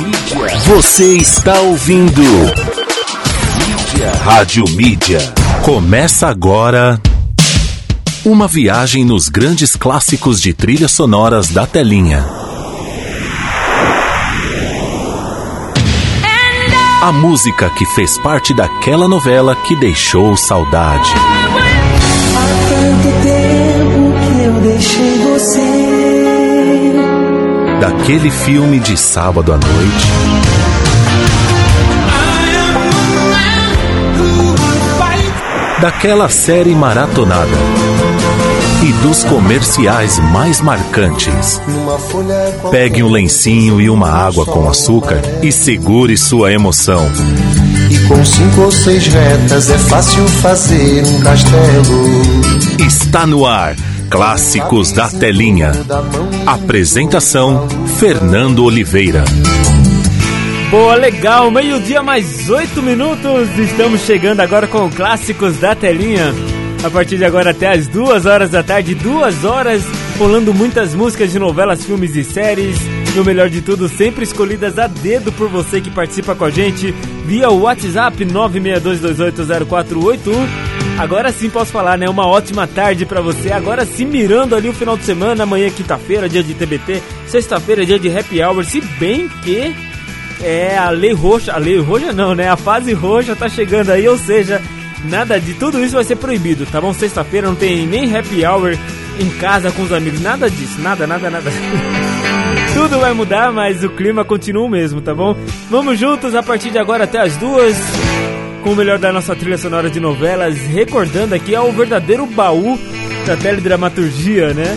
Mídia. Você está ouvindo. Mídia. Rádio Mídia. Começa agora. Uma viagem nos grandes clássicos de trilhas sonoras da telinha. A música que fez parte daquela novela que deixou saudade. Há tanto tempo que eu deixei você. Daquele filme de sábado à noite. Daquela série maratonada. E dos comerciais mais marcantes. Pegue um lencinho e uma água com açúcar e segure sua emoção. E com cinco ou seis retas é fácil fazer um castelo. Está no ar. Clássicos da Telinha. Apresentação: Fernando Oliveira. Boa, legal, meio-dia mais oito minutos. Estamos chegando agora com clássicos da telinha. A partir de agora até as duas horas da tarde, duas horas, rolando muitas músicas de novelas, filmes e séries. E o melhor de tudo, sempre escolhidas a dedo por você que participa com a gente via o WhatsApp 962280481. Agora sim posso falar, né? Uma ótima tarde pra você. Agora sim, mirando ali o final de semana, amanhã é quinta-feira, dia de TBT, sexta-feira, dia de happy hour. Se bem que é, a lei roxa, a lei roxa não, né? A fase roxa tá chegando aí, ou seja, nada de tudo isso vai ser proibido, tá bom? Sexta-feira não tem nem happy hour em casa com os amigos, nada disso, nada, nada, nada. tudo vai mudar, mas o clima continua o mesmo, tá bom? Vamos juntos a partir de agora até as duas. Com o melhor da nossa trilha sonora de novelas, recordando aqui é o verdadeiro baú da teledramaturgia, né?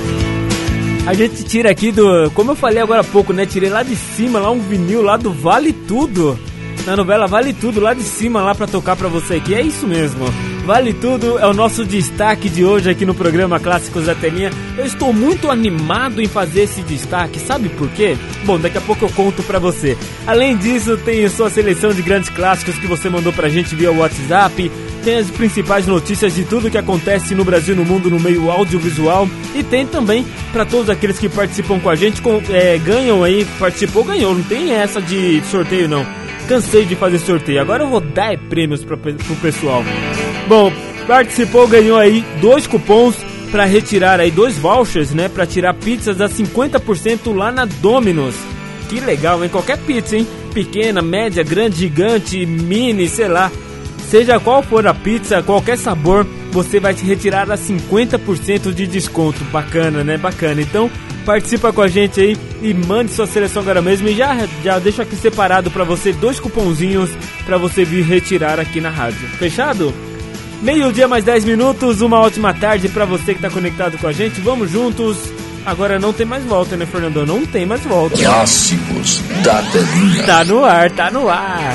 A gente tira aqui do. Como eu falei agora há pouco, né? Tirei lá de cima, lá um vinil lá do Vale Tudo. Na novela Vale Tudo, lá de cima, lá pra tocar pra você aqui. É isso mesmo. Vale Tudo é o nosso destaque de hoje aqui no programa Clássicos da Telinha. Eu estou muito animado em fazer esse destaque, sabe por quê? Bom, daqui a pouco eu conto pra você. Além disso, tem sua seleção de grandes clássicos que você mandou pra gente via WhatsApp. Tem as principais notícias de tudo que acontece no Brasil e no mundo no meio audiovisual. E tem também para todos aqueles que participam com a gente, com, é, ganham aí, participou, ganhou. Não tem essa de sorteio não. Cansei de fazer sorteio. Agora eu vou dar prêmios pra, pro pessoal. Bom, participou, ganhou aí dois cupons para retirar aí dois vouchers, né, para tirar pizzas a 50% lá na Domino's. Que legal, hein? Qualquer pizza, hein? Pequena, média, grande, gigante, mini, sei lá. Seja qual for a pizza, qualquer sabor, você vai se retirar a 50% de desconto. Bacana, né? Bacana. Então, participa com a gente aí e mande sua seleção agora mesmo e já já deixo aqui separado para você dois cupomzinhos para você vir retirar aqui na rádio. Fechado? Meio-dia mais 10 minutos, uma ótima tarde para você que tá conectado com a gente. Vamos juntos. Agora não tem mais volta, né, Fernando? Não tem mais volta. Clássicos da Telinha. Tá no ar, tá no ar.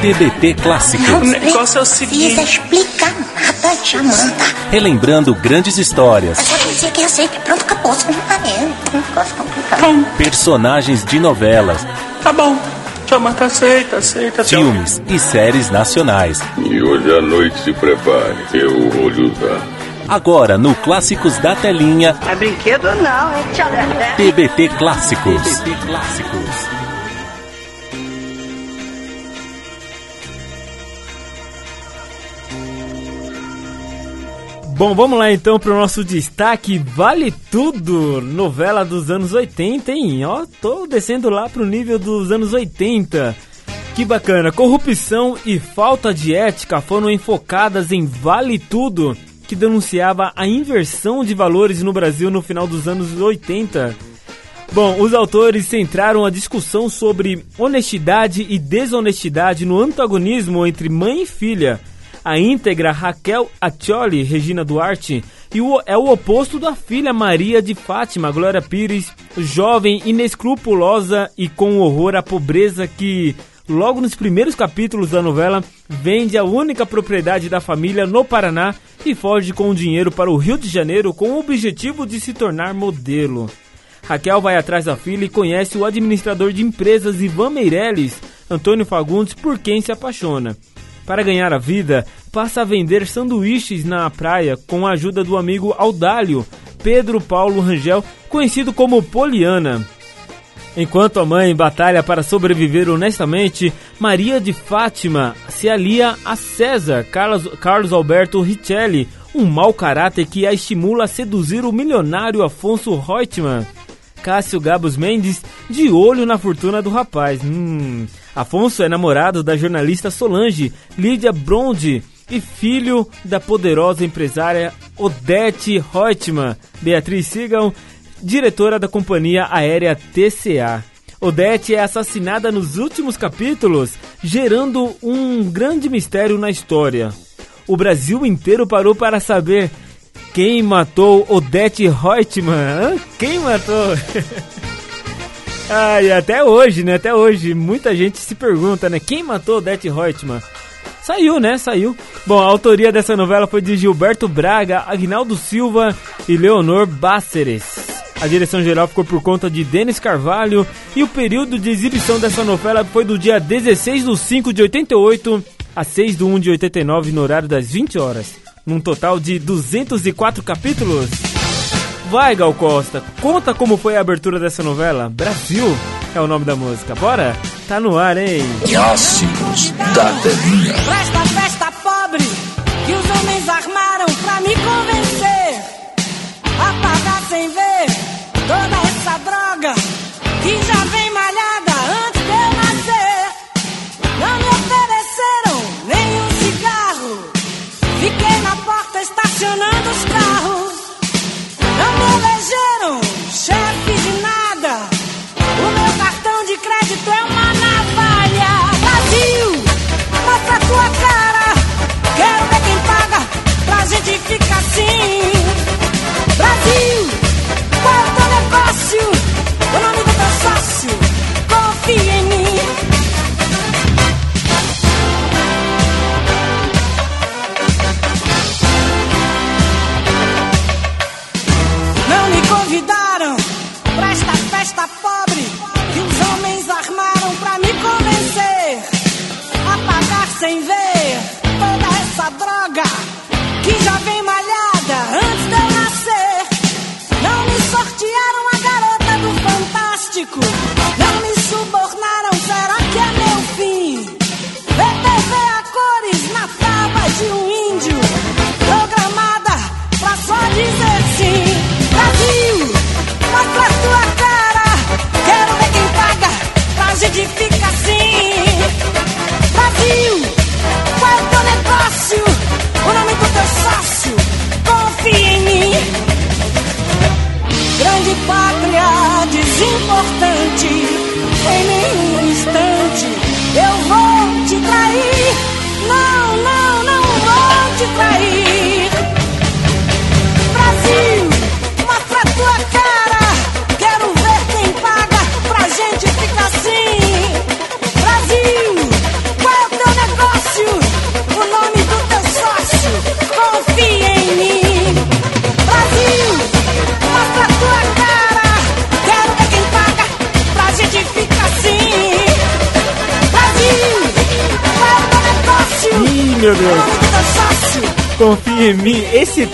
TBT Clássicos. O negócio é o seguinte. precisa explicar nada, Jamanta. Relembrando grandes histórias, É só dizer que aceita. Pronto, acabou. Você não tá vendo. Um negócio complicado. personagens de novelas, Tá bom. Jamanta aceita, aceita. filmes e séries nacionais. E hoje à noite se prepare, eu vou lhe usar. Agora no Clássicos da Telinha, É brinquedo não, é tchau. TBT Clássicos. TBT Clássicos. Bom, vamos lá então pro nosso destaque Vale Tudo, novela dos anos 80, hein? Ó, tô descendo lá pro nível dos anos 80. Que bacana, corrupção e falta de ética foram enfocadas em Vale Tudo, que denunciava a inversão de valores no Brasil no final dos anos 80. Bom, os autores centraram a discussão sobre honestidade e desonestidade no antagonismo entre mãe e filha. A íntegra Raquel Accioli, Regina Duarte, e o, é o oposto da filha Maria de Fátima, Glória Pires, jovem, inescrupulosa e com horror à pobreza que, logo nos primeiros capítulos da novela, vende a única propriedade da família no Paraná e foge com o dinheiro para o Rio de Janeiro com o objetivo de se tornar modelo. Raquel vai atrás da filha e conhece o administrador de empresas Ivan Meirelles, Antônio Fagundes, por quem se apaixona. Para ganhar a vida, passa a vender sanduíches na praia com a ajuda do amigo Audálio, Pedro Paulo Rangel, conhecido como Poliana. Enquanto a mãe batalha para sobreviver honestamente, Maria de Fátima se alia a César Carlos, Carlos Alberto Richelli, um mau caráter que a estimula a seduzir o milionário Afonso Reutemann. Cássio Gabos Mendes de olho na fortuna do rapaz. Hum, Afonso é namorado da jornalista Solange Lídia Bronde e filho da poderosa empresária Odete Reutemann. Beatriz Sigam, diretora da companhia aérea TCA. Odete é assassinada nos últimos capítulos, gerando um grande mistério na história. O Brasil inteiro parou para saber quem matou Odete Reutemann. Quem matou? Ai, até hoje, né? Até hoje, muita gente se pergunta, né? Quem matou Odete Reutemann? Saiu, né? Saiu. Bom, a autoria dessa novela foi de Gilberto Braga, Agnaldo Silva e Leonor Báceres. A direção geral ficou por conta de Denis Carvalho e o período de exibição dessa novela foi do dia 16 de 5 de 88 a 6 de 1 de 89 no horário das 20 horas. Num total de 204 capítulos. Vai, Gal Costa, conta como foi a abertura dessa novela. Brasil é o nome da música. Bora? Tá no ar, hein? Clássicos da telinha. Presta festa pobre que os homens armaram pra me convencer a pagar sem ver toda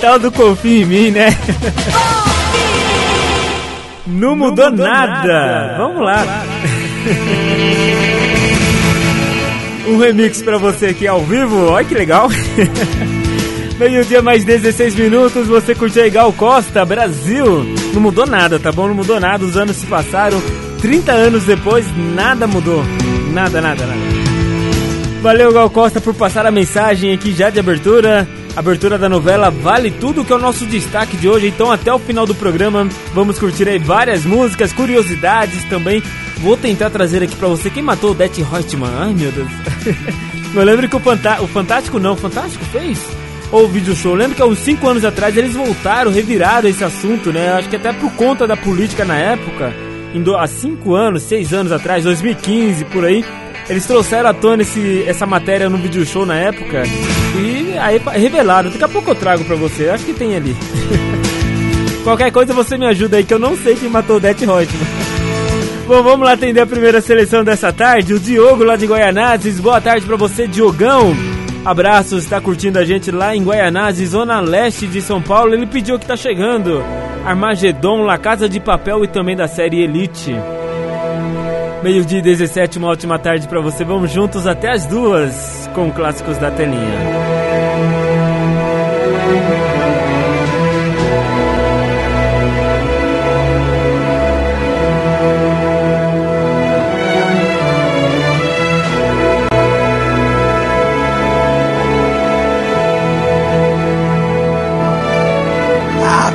tal do confia em mim, né? Não mudou, nada. Vamos lá. um remix pra você aqui ao vivo. Olha que legal. Meio-dia mais 16 minutos, você curtiu aí Gal Costa, Brasil. Não mudou nada, tá bom? Não mudou nada, os anos se passaram. 30 anos depois, nada mudou. Nada, nada, nada. Valeu, Gal Costa, por passar a mensagem aqui já de abertura. Abertura da novela Vale Tudo, que é o nosso destaque de hoje. Então, até o final do programa, vamos curtir aí várias músicas, curiosidades também. Vou tentar trazer aqui pra você quem matou o Death Reutemann. Ai, meu Deus. Eu lembro que o, Fanta o Fantástico não, o Fantástico fez? Ou o vídeo show. Eu lembro que há uns 5 anos atrás eles voltaram, reviraram esse assunto, né? Acho que até por conta da política na época. Há 5 anos, 6 anos atrás, 2015, por aí. Eles trouxeram à tona esse, essa matéria no vídeo show na época. E aí revelaram. Daqui a pouco eu trago pra você. Acho que tem ali. Qualquer coisa você me ajuda aí, que eu não sei quem matou o Death Reutemann. Bom, vamos lá atender a primeira seleção dessa tarde. O Diogo lá de Guaianazes. Boa tarde pra você, Diogão. Abraços, está curtindo a gente lá em Guaianazes, zona leste de São Paulo. Ele pediu que tá chegando. Armagedon, La Casa de Papel e também da série Elite. Meio-dia 17, uma ótima tarde para você. Vamos juntos até as duas com clássicos da telinha.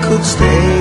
could stay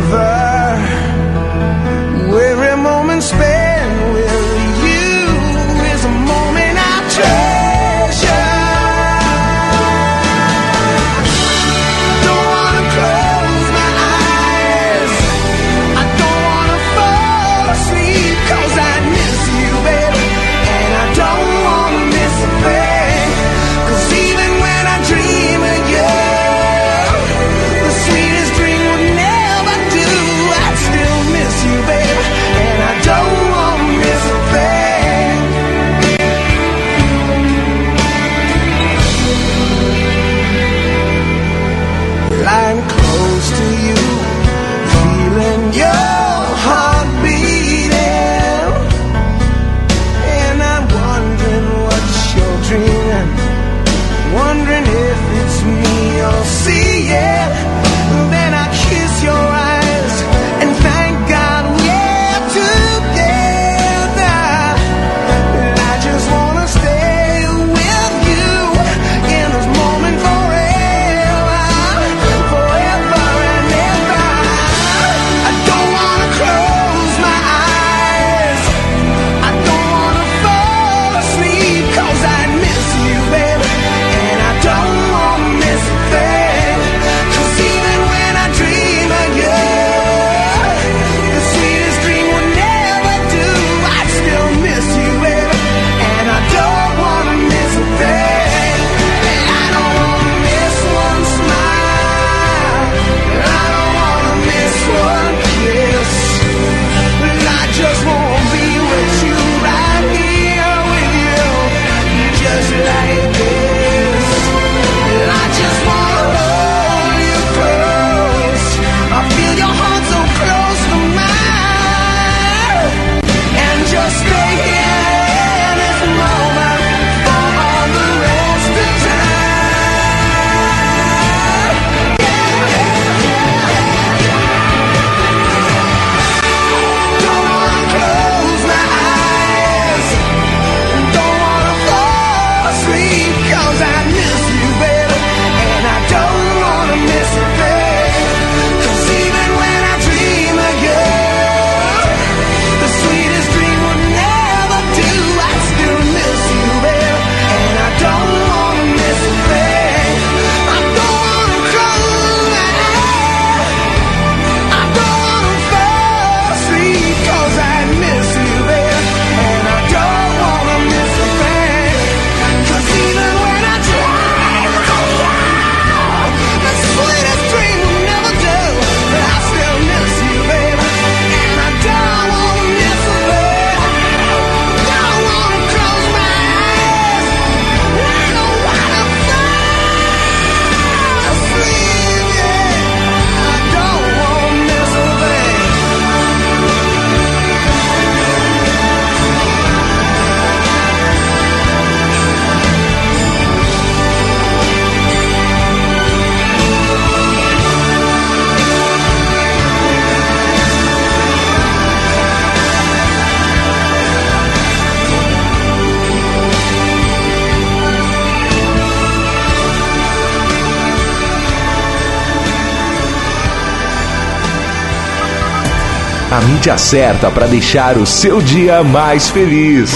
gente acerta para deixar o seu dia mais feliz.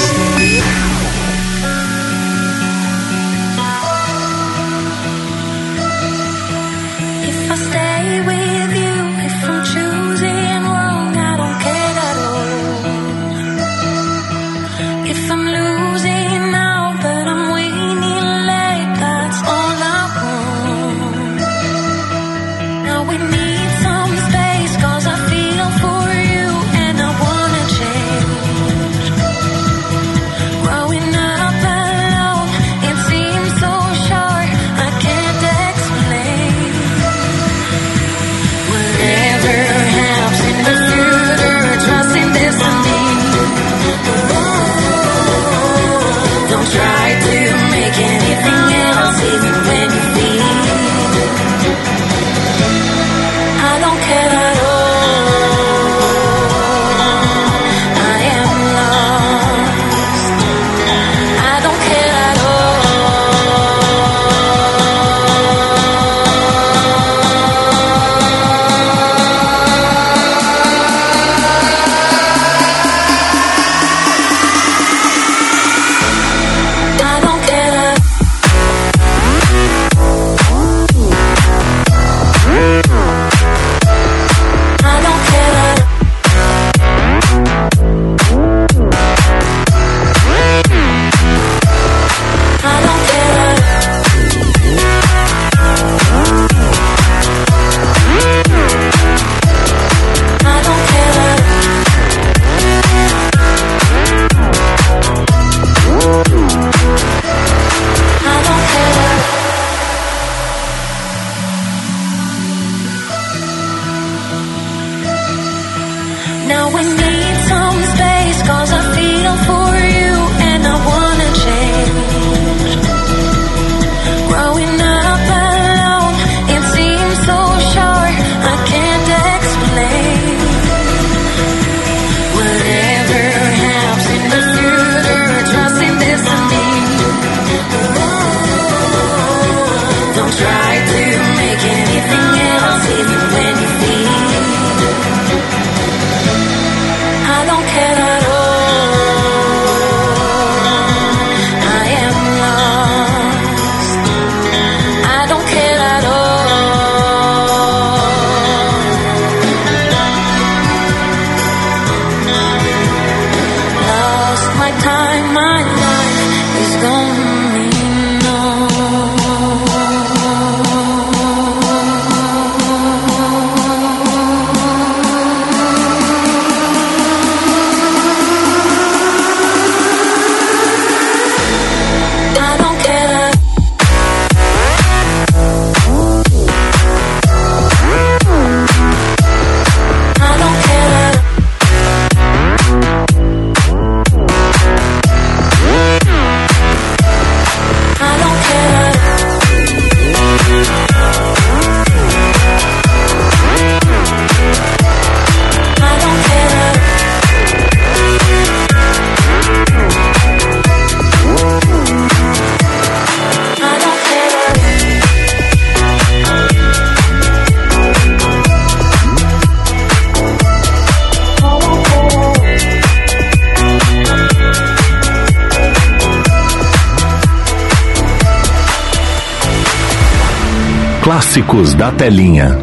Telinha.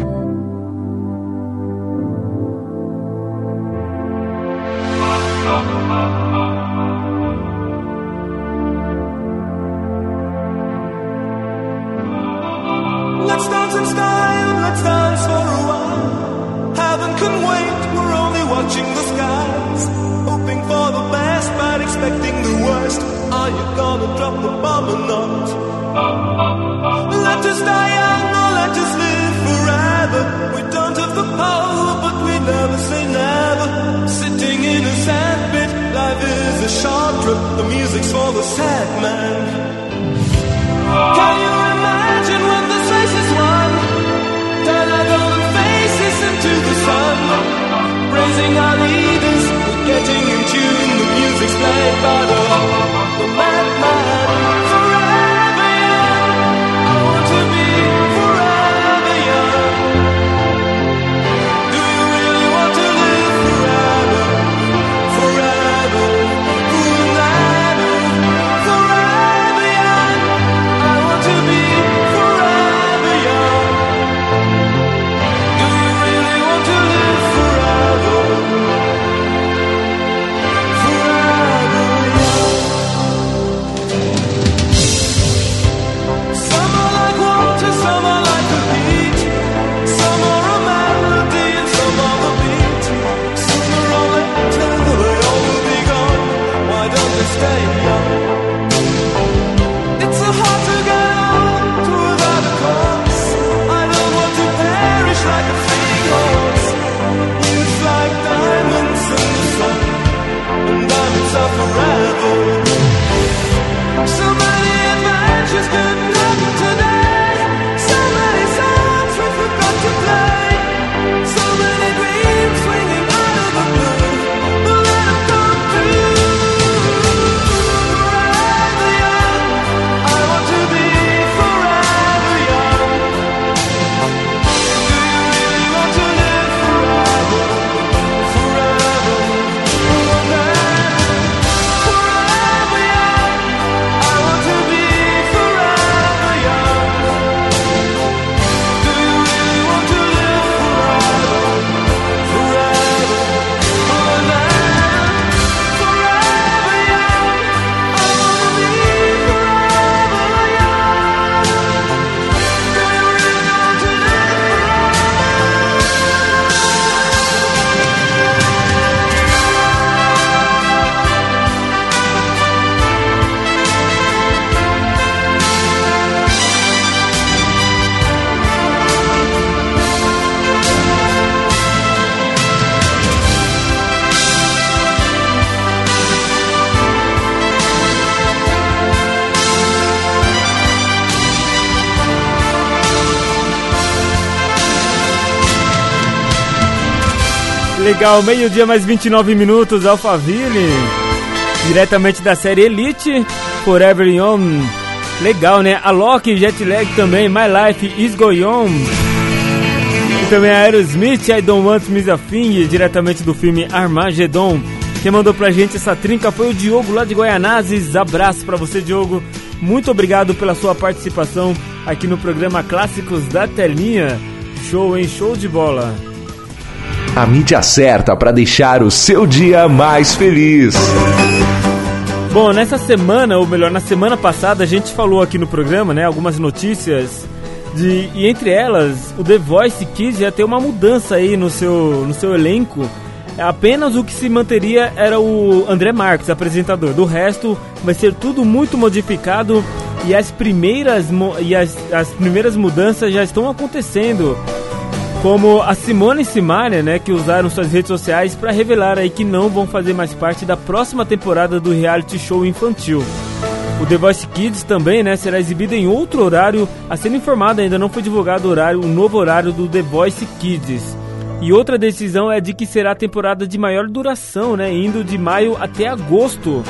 Legal, meio-dia mais 29 minutos, Alphaville. Diretamente da série Elite, Forever Young. Legal, né? A Loki, Jetlag também, My Life is Going On. E também a Aerosmith, I Don't Want Miss a Thing, diretamente do filme Armageddon. Quem mandou pra gente essa trinca foi o Diogo lá de Goianazes. Abraço pra você, Diogo. Muito obrigado pela sua participação aqui no programa Clássicos da Telinha. Show, hein? Show de bola. A mídia certa para deixar o seu dia mais feliz. Bom, nessa semana, ou melhor, na semana passada, a gente falou aqui no programa, né, algumas notícias de e entre elas, o The Voice Kids ia ter uma mudança aí no seu no seu elenco. Apenas o que se manteria era o André Marques, apresentador. Do resto, vai ser tudo muito modificado e as primeiras e as, as primeiras mudanças já estão acontecendo como a Simone e Simaria, né, que usaram suas redes sociais para revelar aí que não vão fazer mais parte da próxima temporada do reality show infantil. O The Voice Kids também, né, será exibido em outro horário. A ser informado ainda não foi divulgado o horário, o novo horário do The Voice Kids. E outra decisão é de que será a temporada de maior duração, né, indo de maio até agosto.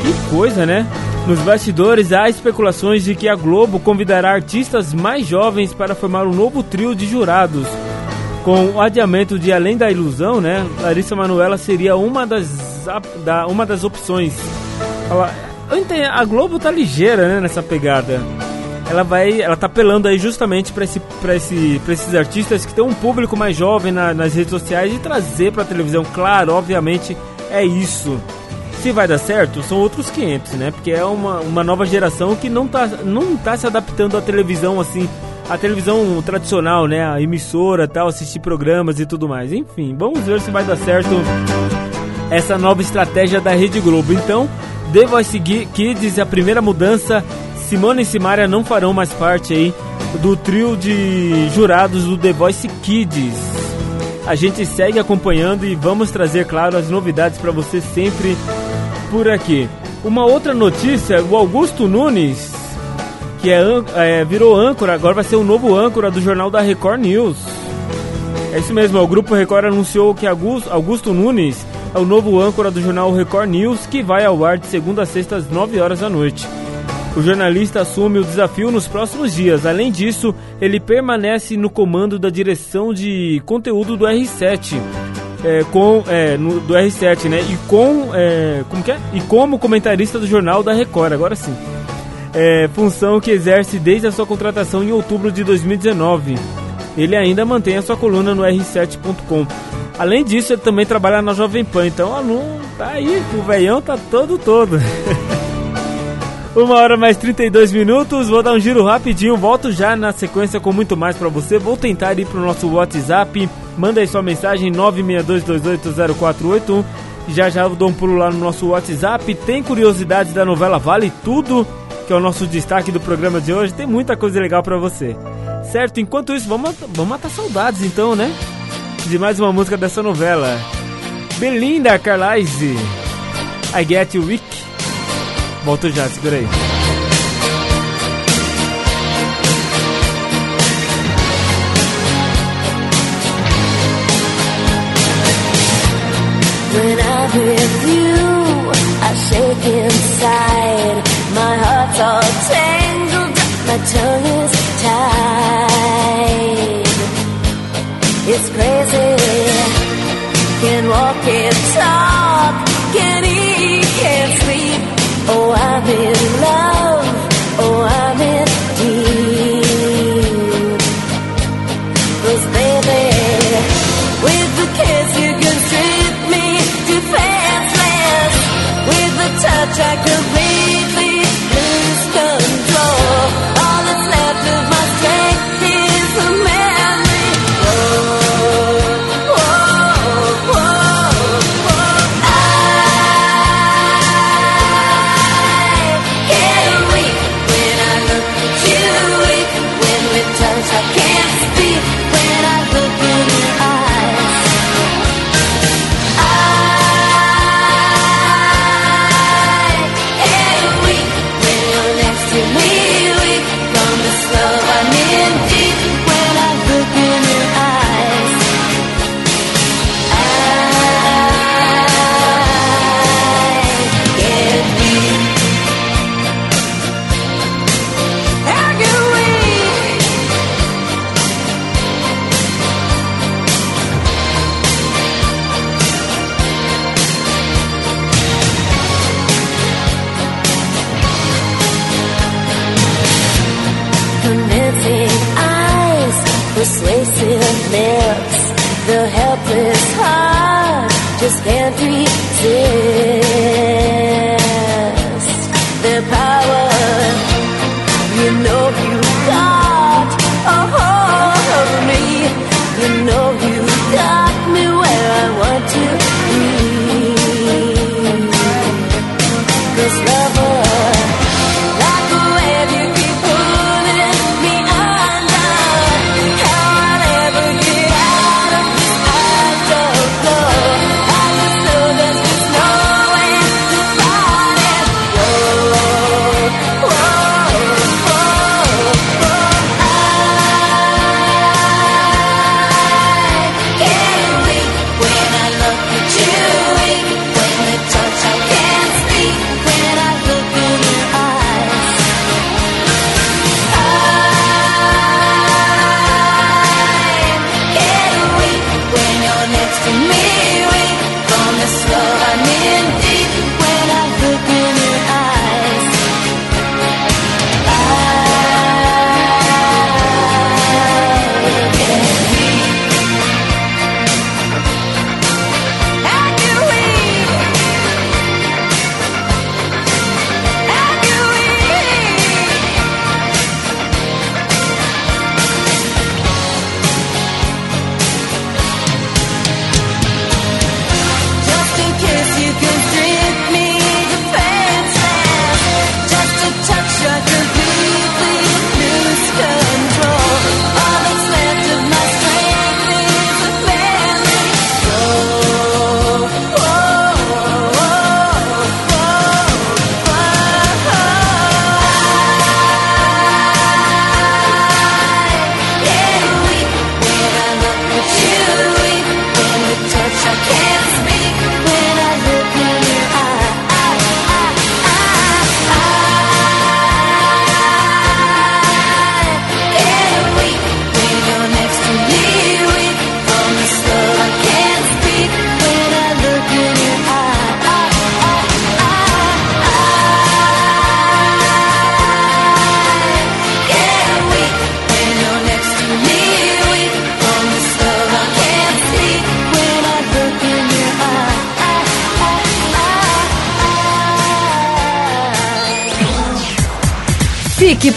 Que coisa, né? Nos bastidores há especulações de que a Globo convidará artistas mais jovens para formar um novo trio de jurados. Com o adiamento de Além da Ilusão, né, Larissa Manoela seria uma das, da, uma das opções. Ela, a Globo tá ligeira né, nessa pegada. Ela vai, ela tá apelando aí justamente para esse, esse, esses artistas que têm um público mais jovem na, nas redes sociais e trazer para a televisão. Claro, obviamente é isso. Se vai dar certo, são outros 500, né? Porque é uma, uma nova geração que não tá, não tá se adaptando à televisão assim, a televisão tradicional, né? A emissora tal, assistir programas e tudo mais. Enfim, vamos ver se vai dar certo essa nova estratégia da Rede Globo. Então, The Voice Kids, a primeira mudança, Simone e Simaria não farão mais parte aí do trio de jurados do The Voice Kids. A gente segue acompanhando e vamos trazer, claro, as novidades para você sempre por aqui. Uma outra notícia, o Augusto Nunes, que é, é, virou âncora, agora vai ser o novo âncora do jornal da Record News. É isso mesmo, o Grupo Record anunciou que Augusto, Augusto Nunes é o novo âncora do jornal Record News, que vai ao ar de segunda a sexta às 9 horas da noite. O jornalista assume o desafio nos próximos dias. Além disso, ele permanece no comando da direção de conteúdo do R7, é, com é, no, do R7, né? E com é, como que é? E como comentarista do jornal da Record, agora sim. É, função que exerce desde a sua contratação em outubro de 2019. Ele ainda mantém a sua coluna no R7.com. Além disso, ele também trabalha na Jovem Pan. Então, aluno, tá aí, o veião tá todo todo. Uma hora mais 32 minutos, vou dar um giro rapidinho, volto já na sequência com muito mais para você. Vou tentar ir pro nosso WhatsApp, manda aí sua mensagem 962280481. Já já eu dou um pulo lá no nosso WhatsApp. Tem curiosidades da novela Vale Tudo, que é o nosso destaque do programa de hoje. Tem muita coisa legal para você. Certo? Enquanto isso, vamos, vamos matar saudades então, né? De mais uma música dessa novela. Belinda Carlisle, I Get You Weak. Volto já, segura aí. When I'm with you, I shake inside. My heart's all tangled,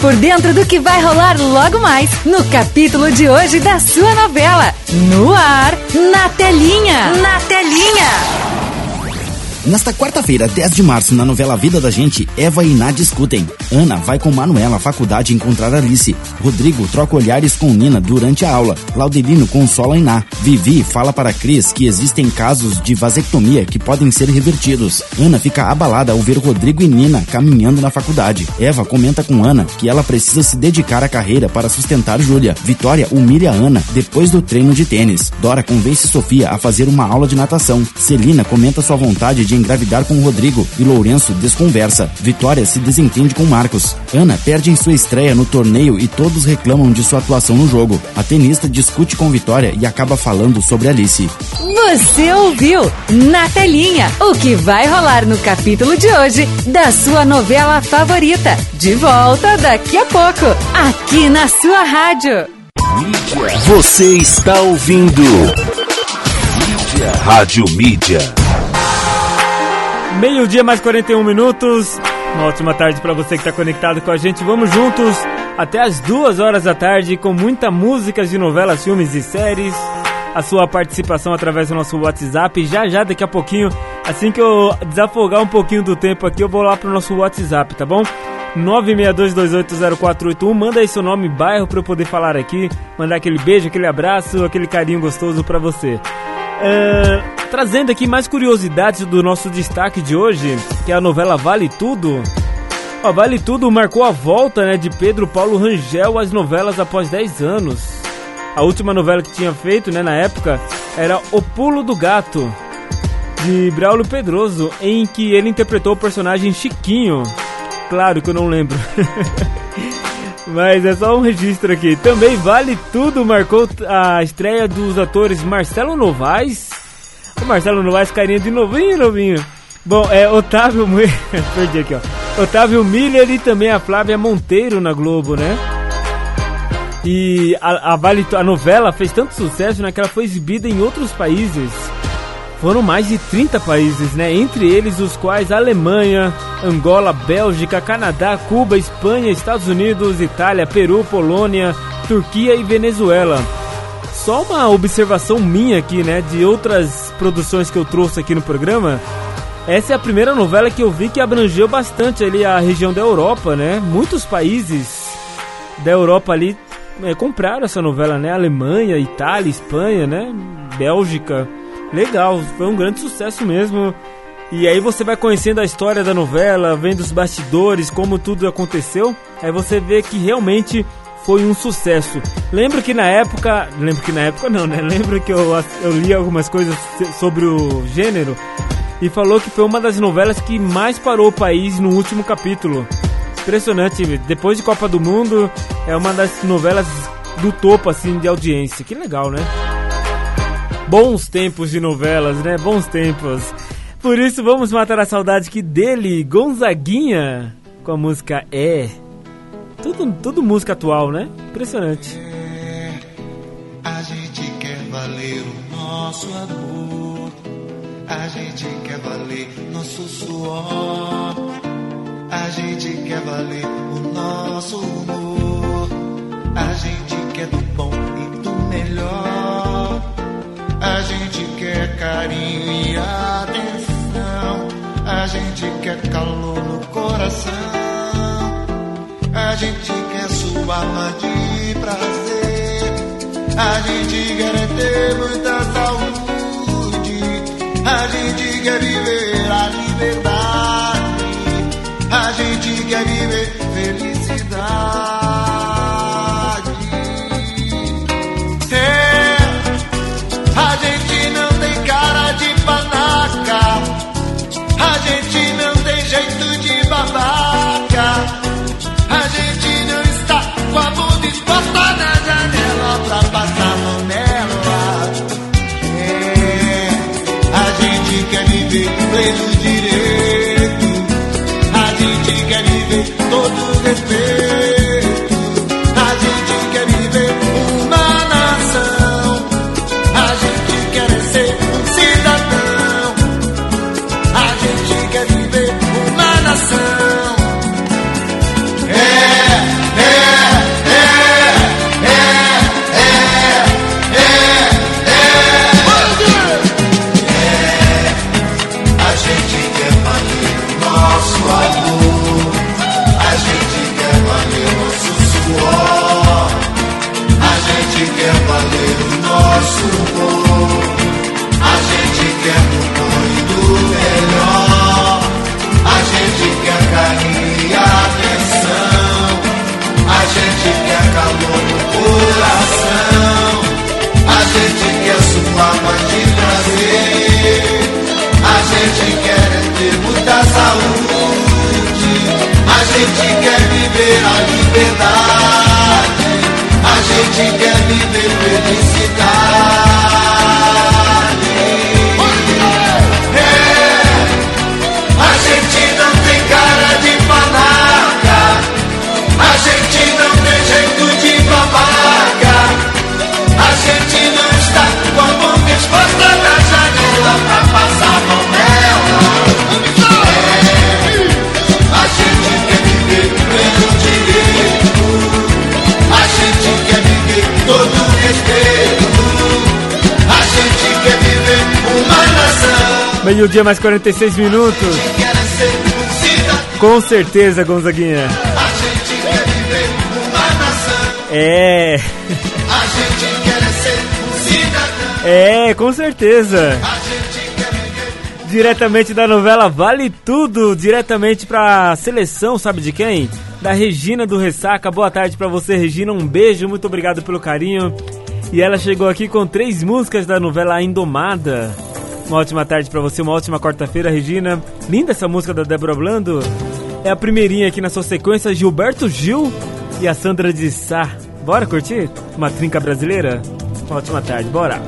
por dentro do que vai rolar logo mais no capítulo de hoje da sua novela. No ar, na telinha. Na telinha. Nesta quarta-feira, 10 de março, na novela Vida da Gente, Eva e Iná discutem. Ana vai com Manuela à faculdade encontrar Alice. Rodrigo troca olhares com Nina durante a aula. Laudelino consola Iná. Vivi fala para Cris que existem casos de vasectomia que podem ser revertidos. Ana fica abalada ao ver Rodrigo e Nina caminhando na faculdade. Eva comenta com Ana que ela precisa se dedicar à carreira para sustentar Júlia. Vitória humilha Ana depois do treino de tênis. Dora convence Sofia a fazer uma aula de natação. Celina comenta sua vontade de engravidar com Rodrigo e Lourenço desconversa. Vitória se desentende com Marcos. Ana perde em sua estreia no torneio e todos reclamam de sua atuação no jogo. A tenista discute com Vitória e acaba falando sobre Alice. Você ouviu na telinha o que vai rolar no capítulo de hoje da sua novela favorita. De volta daqui a pouco, aqui na sua rádio. Você está ouvindo Mídia. Rádio Mídia. Meio-dia mais 41 minutos. Uma ótima tarde para você que está conectado com a gente. Vamos juntos até as duas horas da tarde com muita músicas de novelas, filmes e séries. A sua participação através do nosso WhatsApp. Já já, daqui a pouquinho, assim que eu desafogar um pouquinho do tempo aqui, eu vou lá pro nosso WhatsApp, tá bom? 962280481. Manda aí seu nome e bairro para eu poder falar aqui. Mandar aquele beijo, aquele abraço, aquele carinho gostoso para você. É, trazendo aqui mais curiosidades do nosso destaque de hoje, que é a novela Vale Tudo. Ó, vale Tudo marcou a volta né, de Pedro Paulo Rangel às novelas após 10 anos. A última novela que tinha feito né, na época era O Pulo do Gato, de Braulio Pedroso, em que ele interpretou o personagem Chiquinho. Claro que eu não lembro. Mas é só um registro aqui. Também Vale Tudo marcou a estreia dos atores Marcelo Novaes. O Marcelo Novaes, carinha de novinho, novinho. Bom, é Otávio. Perdi aqui, ó. Otávio Miller e também a Flávia Monteiro na Globo, né? E a, a, vale, a novela fez tanto sucesso né, que ela foi exibida em outros países. Foram mais de 30 países, né? Entre eles os quais Alemanha, Angola, Bélgica, Canadá, Cuba, Espanha, Estados Unidos, Itália, Peru, Polônia, Turquia e Venezuela. Só uma observação minha aqui, né, de outras produções que eu trouxe aqui no programa. Essa é a primeira novela que eu vi que abrangeu bastante ali a região da Europa, né? Muitos países da Europa ali é, compraram essa novela, né? Alemanha, Itália, Espanha, né? Bélgica. Legal, foi um grande sucesso mesmo. E aí você vai conhecendo a história da novela, vendo os bastidores, como tudo aconteceu. Aí você vê que realmente foi um sucesso. Lembro que na época, lembro que na época não, né? Lembro que eu, eu li algumas coisas sobre o gênero e falou que foi uma das novelas que mais parou o país no último capítulo. Impressionante, depois de Copa do Mundo, é uma das novelas do topo assim de audiência. Que legal, né? Bons tempos de novelas, né? Bons tempos. Por isso vamos matar a saudade que dele, Gonzaguinha, com a música É. Tudo, tudo música atual, né? Impressionante. É, a gente quer valer o nosso amor. A gente quer valer nosso suor. A gente quer valer o nosso humor. A gente quer do bom e do melhor. A gente quer carinho e atenção. A gente quer calor no coração. A gente quer sua de prazer. A gente quer ter muita saúde. A gente quer viver a liberdade. A gente quer viver felicidade. Viver gente quer viver a liberdade. A gente quer viver felicidade. Meio-dia mais 46 minutos. Com certeza, Gonzaguinha. É, é, com certeza. Diretamente da novela Vale Tudo, diretamente pra seleção, sabe de quem? Da Regina do Ressaca. Boa tarde pra você, Regina. Um beijo, muito obrigado pelo carinho. E ela chegou aqui com três músicas da novela Indomada. Uma ótima tarde pra você, uma ótima quarta-feira, Regina. Linda essa música da Débora Blando. É a primeirinha aqui na sua sequência, Gilberto Gil e a Sandra de Sá. Bora curtir? Uma trinca brasileira? Uma ótima tarde, bora!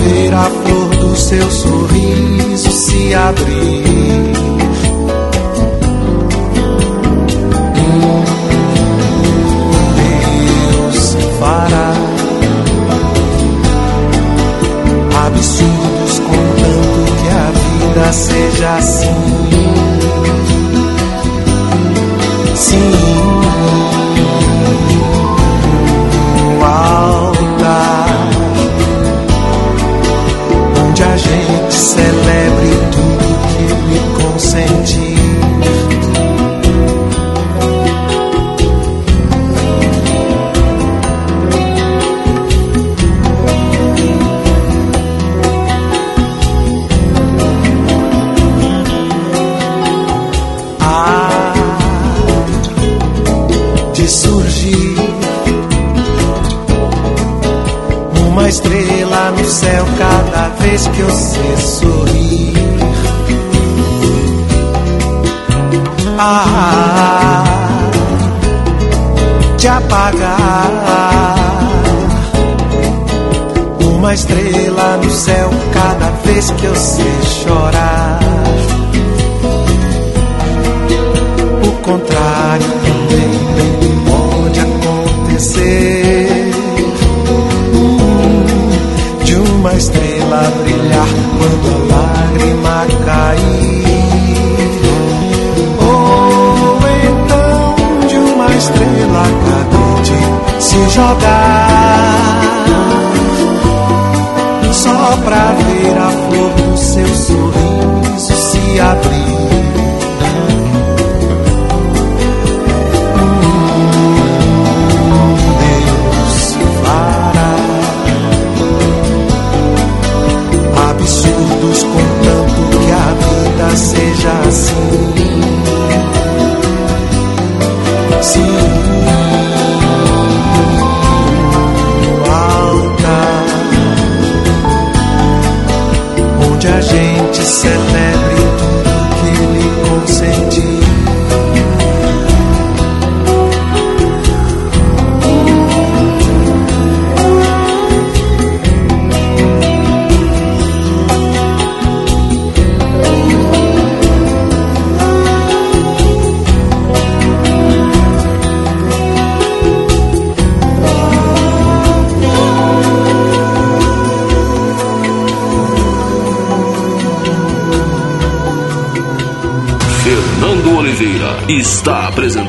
ver a flor do seu sorriso se abrir. vez que eu sei.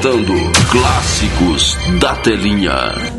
Apresentando Clássicos da Telinha.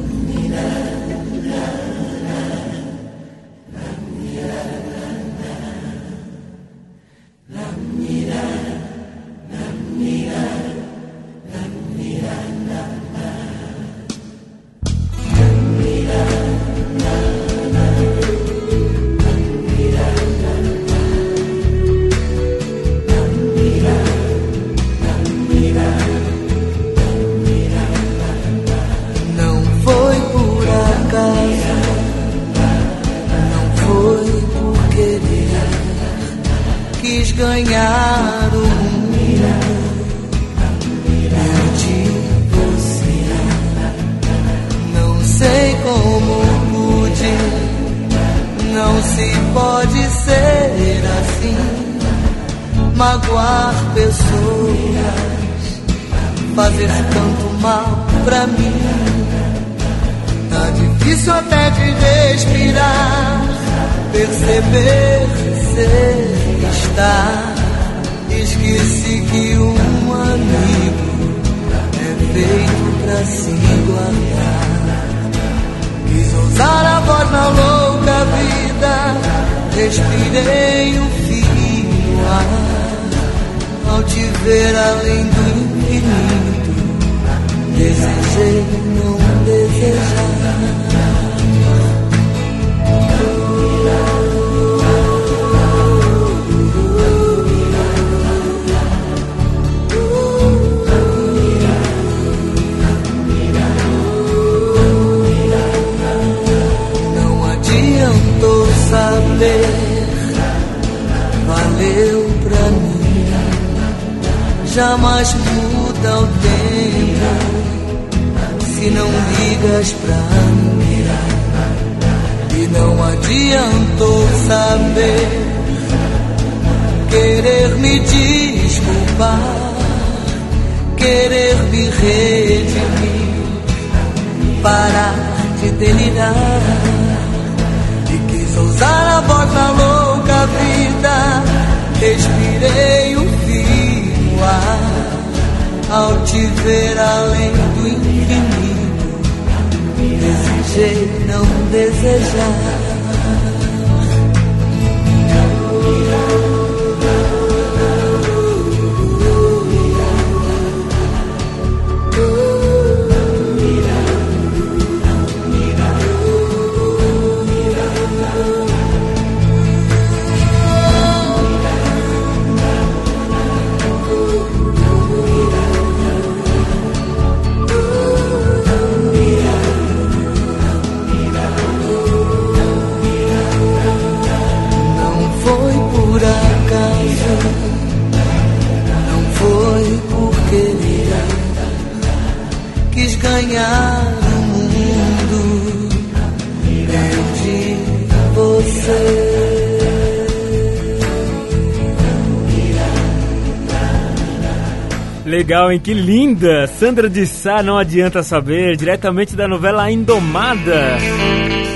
Legal, hein? Que linda! Sandra de Sá, não adianta saber, diretamente da novela Indomada.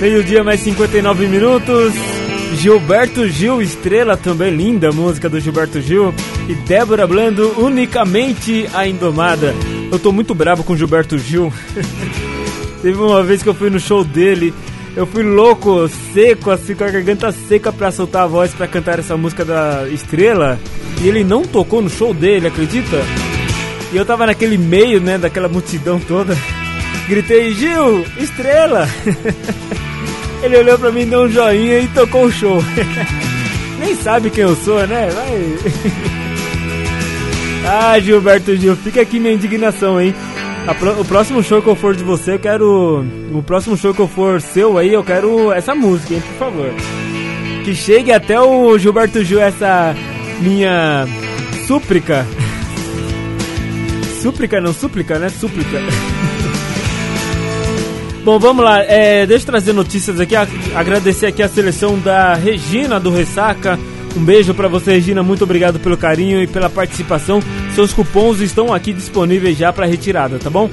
Meio-dia mais 59 minutos. Gilberto Gil Estrela, também linda música do Gilberto Gil. E Débora Blando, unicamente a Indomada. Eu tô muito bravo com Gilberto Gil. Teve uma vez que eu fui no show dele, eu fui louco, seco, assim, com a garganta seca pra soltar a voz pra cantar essa música da Estrela. E ele não tocou no show dele, acredita? E eu tava naquele meio, né, daquela multidão toda. Gritei, Gil, Estrela! Ele olhou pra mim, deu um joinha e tocou o show. Nem sabe quem eu sou, né? Vai. ah, Gilberto Gil, fica aqui minha indignação, hein? Pro- o próximo show que eu for de você, eu quero. O próximo show que eu for seu aí, eu quero essa música, hein, por favor. Que chegue até o Gilberto Gil essa minha súplica. Súplica não, súplica, né? Súplica. Bom, vamos lá. É, deixa eu trazer notícias aqui. Agradecer aqui a seleção da Regina do Ressaca. Um beijo pra você, Regina. Muito obrigado pelo carinho e pela participação. Seus cupons estão aqui disponíveis já para retirada, tá bom?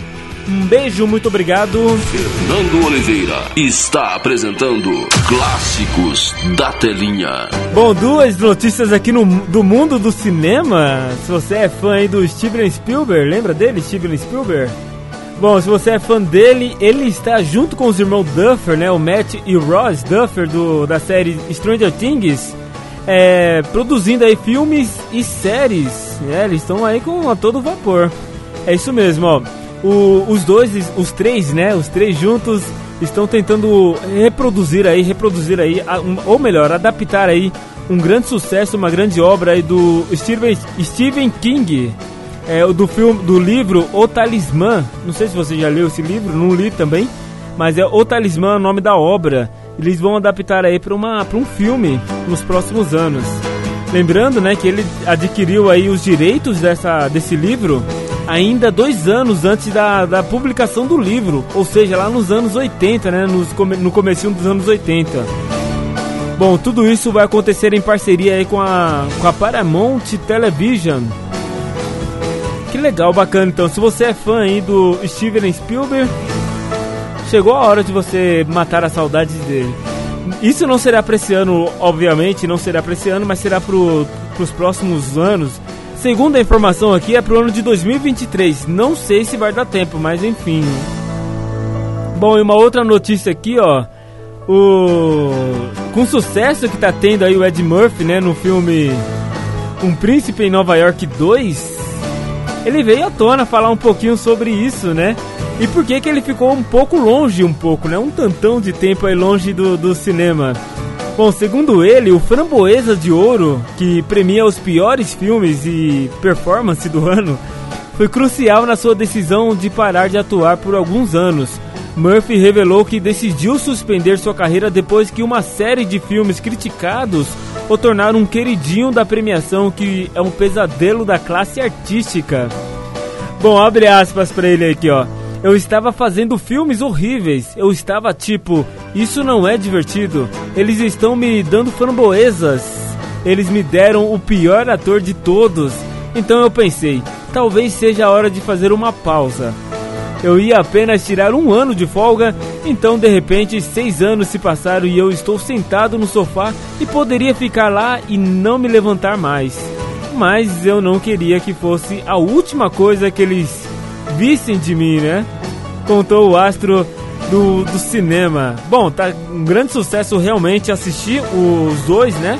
Um beijo, muito obrigado. Fernando Oliveira está apresentando Clássicos da Telinha. Bom, duas notícias aqui no, do mundo do cinema. Se você é fã aí do Steven Spielberg, lembra dele, Steven Spielberg? Bom, se você é fã dele, ele está junto com os irmãos Duffer, né? O Matt e o Ross Duffer do, da série Stranger Things, é, produzindo aí filmes e séries. Né? Eles estão aí com a todo vapor. É isso mesmo, ó. O, os dois, os três, né? Os três juntos estão tentando reproduzir aí, reproduzir aí, ou melhor, adaptar aí um grande sucesso, uma grande obra aí do Stephen, Stephen King, é, do filme, do livro O Talismã. Não sei se você já leu esse livro, não li também, mas é O Talismã, o nome da obra. Eles vão adaptar aí para uma para um filme nos próximos anos. Lembrando, né, que ele adquiriu aí os direitos dessa desse livro ainda dois anos antes da, da publicação do livro, ou seja, lá nos anos 80, né, nos, no começo dos anos 80. Bom, tudo isso vai acontecer em parceria aí com a, com a Paramount Television. Que legal, bacana. Então, se você é fã aí do Steven Spielberg, chegou a hora de você matar a saudade dele. Isso não será para esse ano, obviamente, não será para esse ano, mas será para os próximos anos. Segundo a informação aqui, é pro ano de 2023. Não sei se vai dar tempo, mas enfim. Bom, e uma outra notícia aqui, ó. O com sucesso que tá tendo aí o Ed Murphy, né, no filme Um Príncipe em Nova York 2, ele veio à tona falar um pouquinho sobre isso, né? E por que que ele ficou um pouco longe, um pouco, né? Um tantão de tempo aí longe do, do cinema. Bom, segundo ele, o Framboesa de Ouro, que premia os piores filmes e performance do ano, foi crucial na sua decisão de parar de atuar por alguns anos. Murphy revelou que decidiu suspender sua carreira depois que uma série de filmes criticados o tornaram um queridinho da premiação que é um pesadelo da classe artística. Bom, abre aspas para ele aqui, ó. Eu estava fazendo filmes horríveis. Eu estava tipo, isso não é divertido. Eles estão me dando framboesas. Eles me deram o pior ator de todos. Então eu pensei, talvez seja a hora de fazer uma pausa. Eu ia apenas tirar um ano de folga, então de repente seis anos se passaram e eu estou sentado no sofá e poderia ficar lá e não me levantar mais. Mas eu não queria que fosse a última coisa que eles vissem de mim, né? Contou o astro do, do cinema. Bom, tá um grande sucesso realmente assistir os dois, né?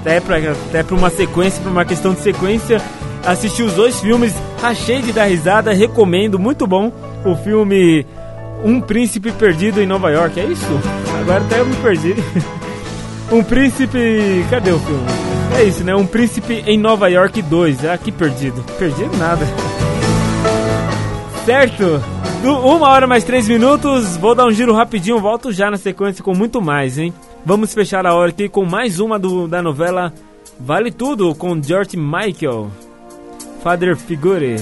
Até pra, até pra uma sequência, pra uma questão de sequência. Assisti os dois filmes, achei de dar risada, recomendo, muito bom. O filme Um Príncipe Perdido em Nova York, é isso? Agora até eu me perdi. um Príncipe. Cadê o filme? É isso, né? Um Príncipe em Nova York 2. Ah, que perdido. Perdido nada. certo? Uma hora mais três minutos, vou dar um giro rapidinho, volto já na sequência com muito mais, hein? Vamos fechar a hora aqui com mais uma do, da novela Vale Tudo com George Michael, Father Figure.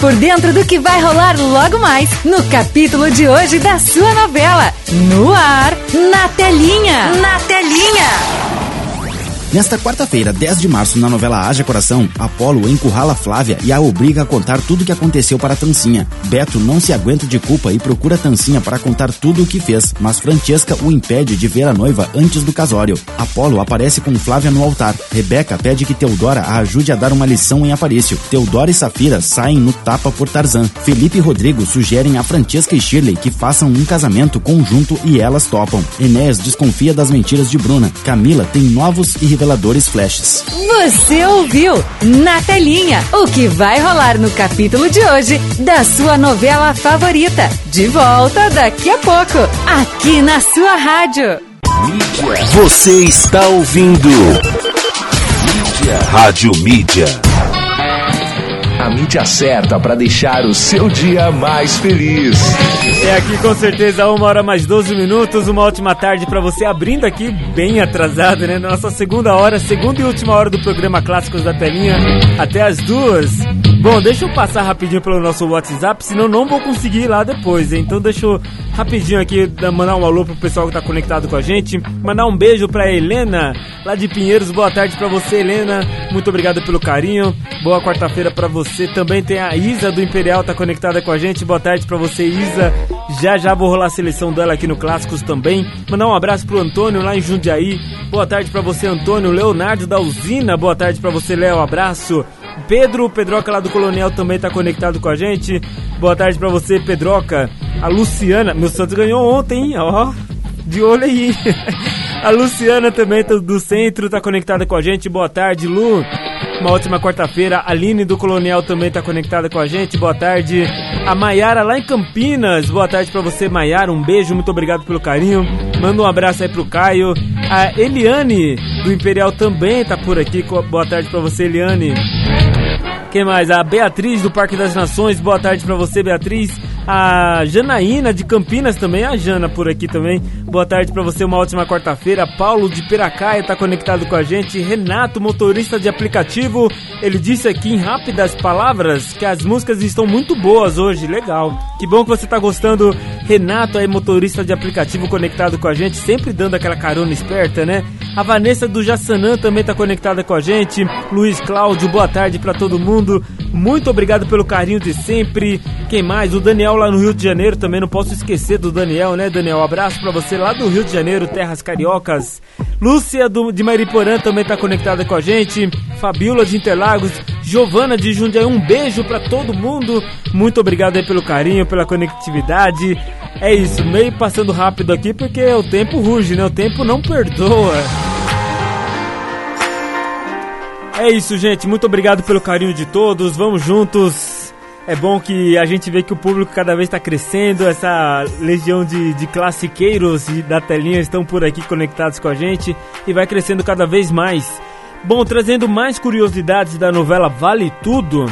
Por dentro do que vai rolar logo mais no capítulo de hoje da sua novela. No ar, na telinha. Na telinha. Nesta quarta-feira, 10 de março, na novela Haja Coração, Apolo encurrala Flávia e a obriga a contar tudo o que aconteceu para Tancinha. Beto não se aguenta de culpa e procura Tancinha para contar tudo o que fez, mas Francesca o impede de ver a noiva antes do casório. Apolo aparece com Flávia no altar. Rebeca pede que Teodora a ajude a dar uma lição em Aparício. Teodora e Safira saem no tapa por Tarzan. Felipe e Rodrigo sugerem a Francesca e Shirley que façam um casamento conjunto e elas topam. Enéas desconfia das mentiras de Bruna. Camila tem novos e reveladores flashes. Você ouviu na telinha o que vai rolar no capítulo de hoje da sua novela favorita. De volta daqui a pouco, aqui na sua rádio. Você está ouvindo Mídia. Rádio Mídia. A mídia certa para deixar o seu dia mais feliz. É aqui com certeza uma hora mais 12 minutos, uma ótima tarde para você abrindo aqui bem atrasado, né? Nossa segunda hora, segunda e última hora do programa Clássicos da Telinha, até as duas. Bom, deixa eu passar rapidinho pelo nosso WhatsApp, senão não vou conseguir ir lá depois? Então deixa eu rapidinho aqui mandar um alô pro pessoal que tá conectado com a gente, mandar um beijo pra Helena, lá de Pinheiros. Boa tarde para você, Helena. Muito obrigado pelo carinho. Boa quarta-feira para você. Também tem a Isa do Imperial tá conectada com a gente. Boa tarde para você, Isa. Já já vou rolar a seleção dela aqui no Clássicos também. Mandar um abraço pro Antônio lá em Jundiaí. Boa tarde para você, Antônio. Leonardo da Usina. Boa tarde para você, Léo. Abraço. Pedro, Pedroca lá do Colonial também tá conectado com a gente. Boa tarde para você, Pedroca. A Luciana, meu Santos ganhou ontem, ó. De olho aí. A Luciana também do centro tá conectada com a gente. Boa tarde, Lu. Uma ótima quarta-feira. A Aline do Colonial também tá conectada com a gente. Boa tarde. A Maiara lá em Campinas. Boa tarde para você, Maiara. Um beijo, muito obrigado pelo carinho. Manda um abraço aí pro Caio. A Eliane do Imperial também tá por aqui. Boa tarde para você, Eliane. Quem mais? A Beatriz do Parque das Nações. Boa tarde para você, Beatriz. A Janaína de Campinas também. A Jana por aqui também. Boa tarde para você, uma ótima quarta-feira. Paulo de Piracaia tá conectado com a gente. Renato, motorista de aplicativo. Ele disse aqui em rápidas palavras que as músicas estão muito boas hoje. Legal. Que bom que você tá gostando. Renato aí, motorista de aplicativo conectado com a gente. Sempre dando aquela carona esperta, né? A Vanessa do Jassanã também tá conectada com a gente. Luiz Cláudio, boa tarde para todo mundo. Muito obrigado pelo carinho de sempre. Quem mais? O Daniel lá no Rio de Janeiro também não posso esquecer do Daniel, né, Daniel? Abraço para você lá do Rio de Janeiro, terras cariocas. Lúcia do, de Mariporã também tá conectada com a gente. Fabiola de Interlagos, Giovana de Jundiaí, um beijo para todo mundo. Muito obrigado aí pelo carinho, pela conectividade. É isso, meio passando rápido aqui porque o tempo ruge, né? O tempo não perdoa. É isso, gente. Muito obrigado pelo carinho de todos. Vamos juntos. É bom que a gente vê que o público cada vez está crescendo. Essa legião de, de classiqueiros e da telinha estão por aqui conectados com a gente e vai crescendo cada vez mais. Bom, trazendo mais curiosidades da novela Vale Tudo.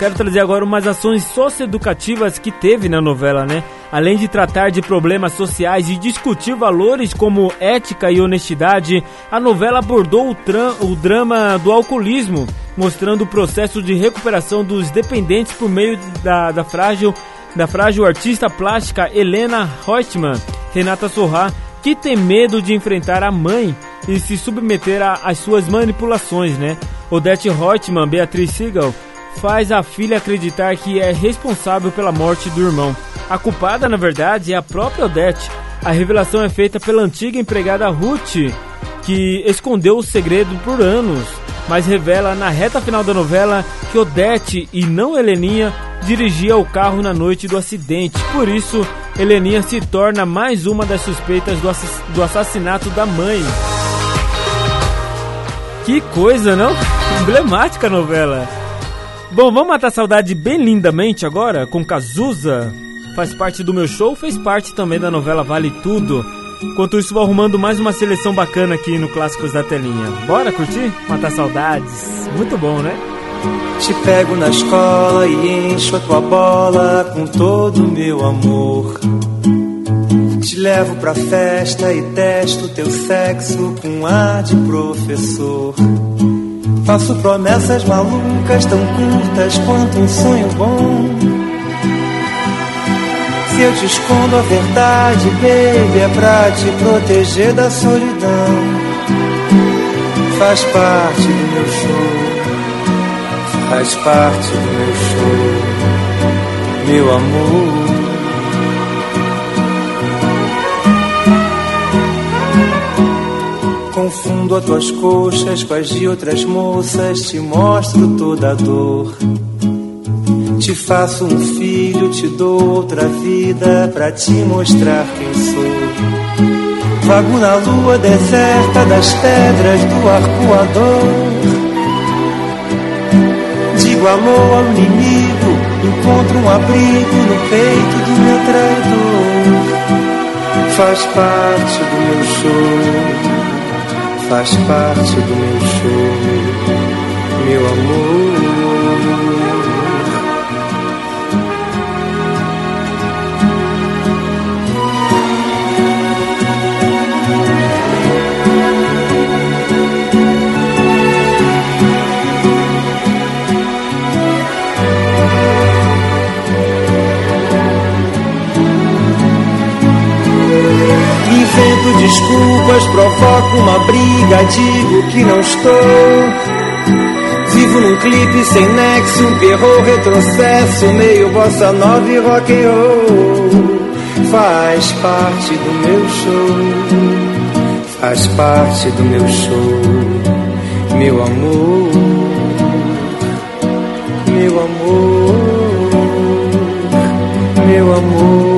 Quero trazer agora umas ações socioeducativas que teve na novela, né? Além de tratar de problemas sociais e discutir valores como ética e honestidade, a novela abordou o, o drama do alcoolismo, mostrando o processo de recuperação dos dependentes por meio da, da frágil da frágil artista plástica Helena Reutemann, Renata Sorrá, que tem medo de enfrentar a mãe e se submeter às suas manipulações, né? Odette Reutemann, Beatriz Siegel, faz a filha acreditar que é responsável pela morte do irmão. A culpada, na verdade, é a própria Odette. A revelação é feita pela antiga empregada Ruth, que escondeu o segredo por anos, mas revela na reta final da novela que Odete e não Heleninha dirigia o carro na noite do acidente. Por isso, Heleninha se torna mais uma das suspeitas do, do assassinato da mãe. Que coisa, não? Emblemática novela. Bom, vamos matar a saudade bem lindamente agora com Cazuza. Faz parte do meu show, fez parte também da novela Vale Tudo. Enquanto isso, vou arrumando mais uma seleção bacana aqui no Clássicos da Telinha. Bora curtir? Matar saudades. Muito bom, né? Te pego na escola e encho a tua bola com todo o meu amor. Te levo pra festa e testo teu sexo com ar de professor. Faço promessas malucas tão curtas quanto um sonho bom. Se eu te escondo a verdade, baby, é pra te proteger da solidão. Faz parte do meu show, faz parte do meu show, meu amor. Confundo as tuas coxas com as de outras moças, te mostro toda a dor. Te faço um filho, te dou outra vida pra te mostrar quem sou. Vago na lua deserta das pedras do arcoador. Digo amor ao inimigo, encontro um abrigo no peito do meu traidor. Faz parte do meu show faz parte do meu show, meu amor. Invento desculpas, provoco uma briga, digo que não estou. Vivo num clipe sem nexo, um perro retrocesso, meio bossa nova e rock and roll. Faz parte do meu show, faz parte do meu show, meu amor, meu amor, meu amor.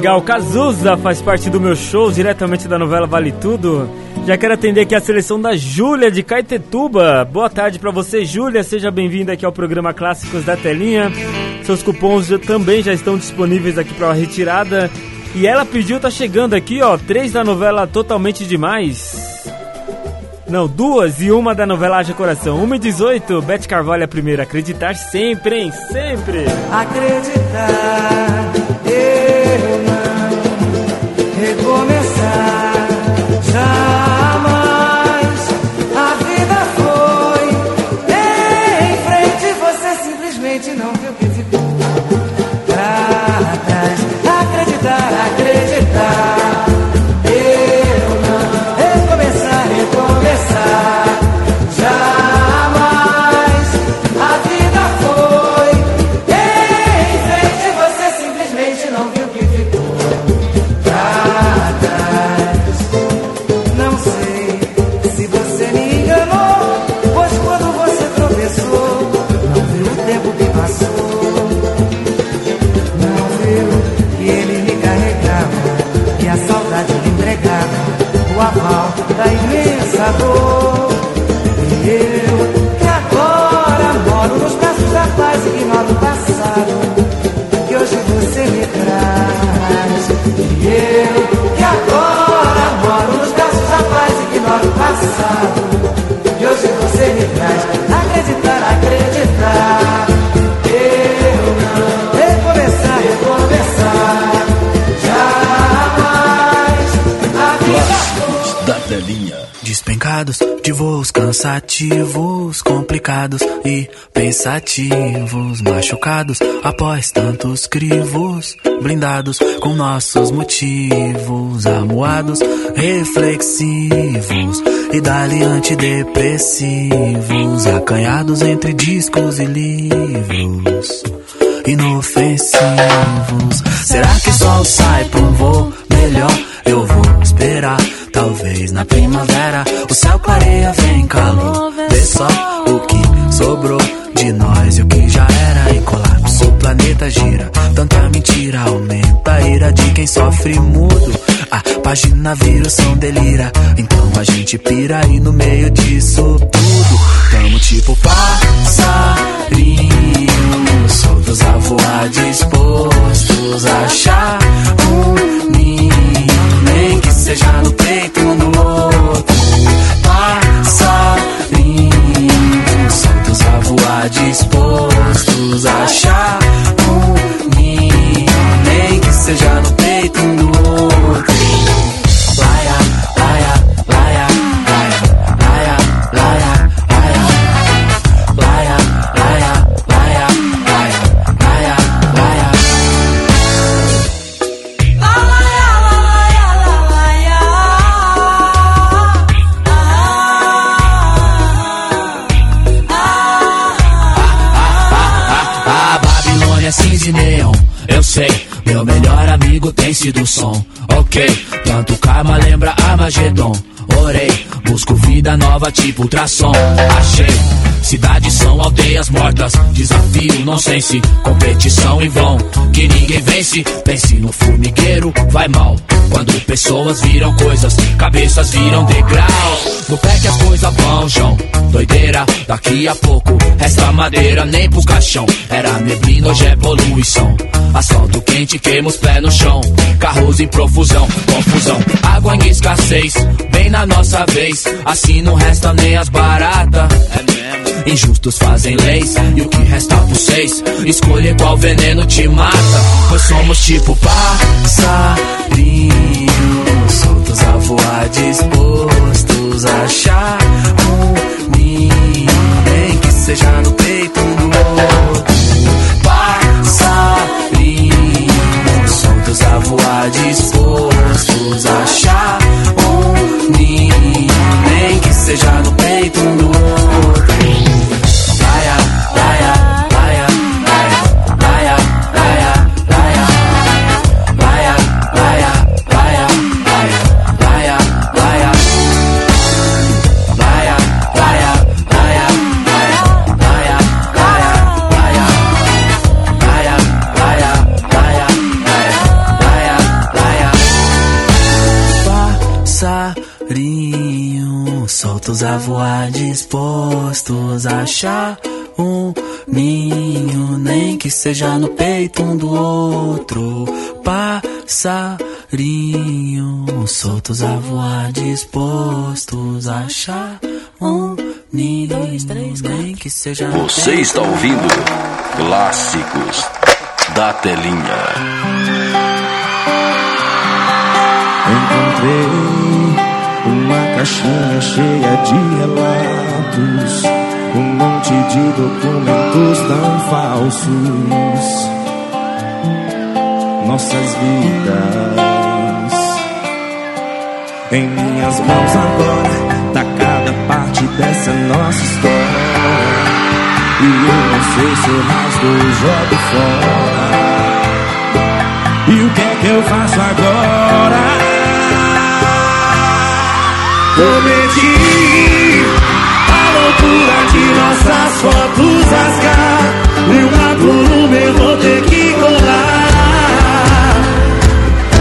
Legal, Cazuza faz parte do meu show, diretamente da novela Vale Tudo. Já quero atender aqui a seleção da Júlia de Caetetuba. Boa tarde para você, Júlia. Seja bem-vinda aqui ao programa Clássicos da Telinha. Seus cupons também já estão disponíveis aqui para retirada. E ela pediu, tá chegando aqui, ó, três da novela Totalmente Demais. Não, duas e uma da novela Haja Coração. 1 e 18, Beth Carvalho a primeira. Acreditar sempre, hein? Sempre. Acreditar, eu não recomeçar jamais. De voos cansativos, complicados e pensativos, machucados após tantos crivos, blindados com nossos motivos, amuados, reflexivos e dali antidepressivos, acanhados entre discos e livros inofensivos. Será que o sol sai pra um voo melhor? Eu vou esperar, talvez na primavera o céu clareia, vem calor. Vê só o que sobrou de nós e o que já era em colapso. O planeta gira, tanta mentira aumenta a ira de quem sofre mudo. A página vira o som delira, então a gente pira e no meio disso tudo tamo tipo passarinhos soltos a voar, dispostos a achar um ninho, nem que seja no peito um do outro. Passarinhos soltos a voar, dispostos a achar um ninho, nem que seja no peito um do outro. Amigo tem sido o som, ok. Tanto karma lembra Armagedon. Orei, busco vida nova tipo ultrassom. Achei, cidades são aldeias mortas. Desafio, nonsense, competição em vão. Que ninguém vence, pense no formigueiro, vai mal. Quando pessoas viram coisas, cabeças viram degraus. No pé que as coisas vão, João. Doideira, daqui a pouco resta madeira nem pro caixão. Era neblina, hoje é poluição. Asfalto quente, queima os pés no chão. Carros em profusão, confusão. Água em escassez, bem na nossa vez. Assim não resta nem as baratas. É mesmo. Injustos fazem leis e o que resta por seis. Escolher qual veneno te mata. Pois somos tipo passarinhos, soltos a voar, dispostos a achar um ninho, nem que seja no peito do outro. Passarinhos, soltos a voar, dispostos a achar seja no peito um Soltos a voar, dispostos a achar um ninho, nem que seja no peito um do outro. Passarinhos soltos a voar, dispostos a achar um ninho, nem que seja no Você está ouvindo Clássicos da Telinha. Encontrei uma caixinha cheia de relatos, um monte de documentos tão falsos. Nossas vidas em minhas mãos agora, tá cada parte dessa nossa história. E eu não sei se eu rasgo ou jogo fora. E o que é que eu faço agora? Cometi a loucura de nossas fotos rasgar. E uma por uma eu vou ter que colar.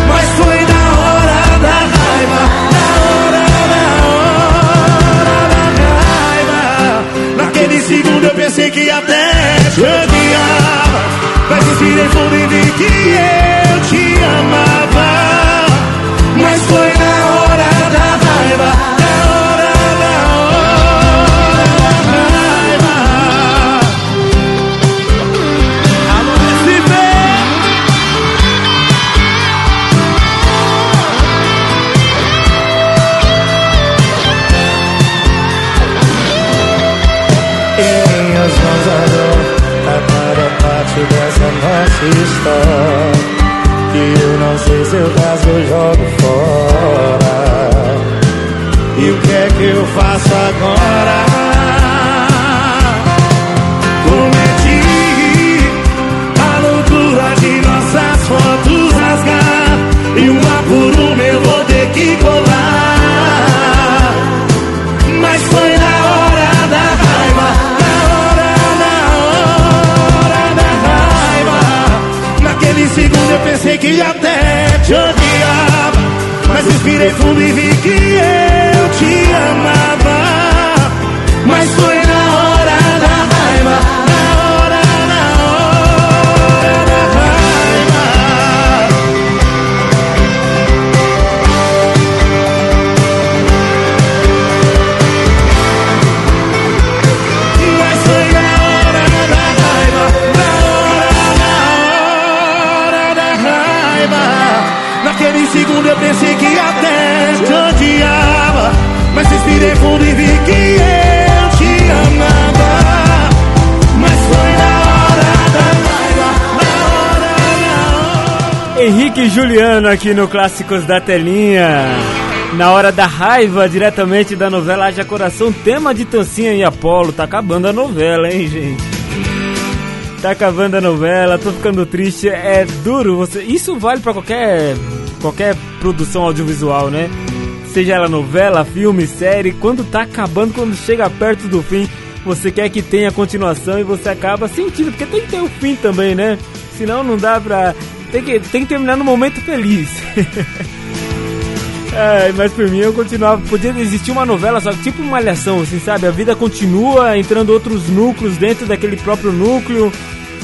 Mas foi na hora da raiva Na hora, na hora da raiva. Naquele segundo eu pensei que até te odiava Mas respirei fundo e vi que eu eu jogo Mas respirei fundo e vi que Juliano aqui no Clássicos da Telinha. Na hora da raiva, diretamente da novela Haja Coração, tema de Tancinha e Apolo. Tá acabando a novela, hein, gente? Tá acabando a novela, tô ficando triste. É duro você. Isso vale pra qualquer qualquer produção audiovisual, né? Seja ela novela, filme, série, quando tá acabando, quando chega perto do fim, você quer que tenha continuação e você acaba sentindo, porque tem que ter o fim também, né? Senão não dá pra. Tem que, tem que terminar no momento feliz. Ai, mas por mim eu continuava. Podia existir uma novela, só tipo uma malhação, assim, sabe? A vida continua entrando outros núcleos dentro daquele próprio núcleo.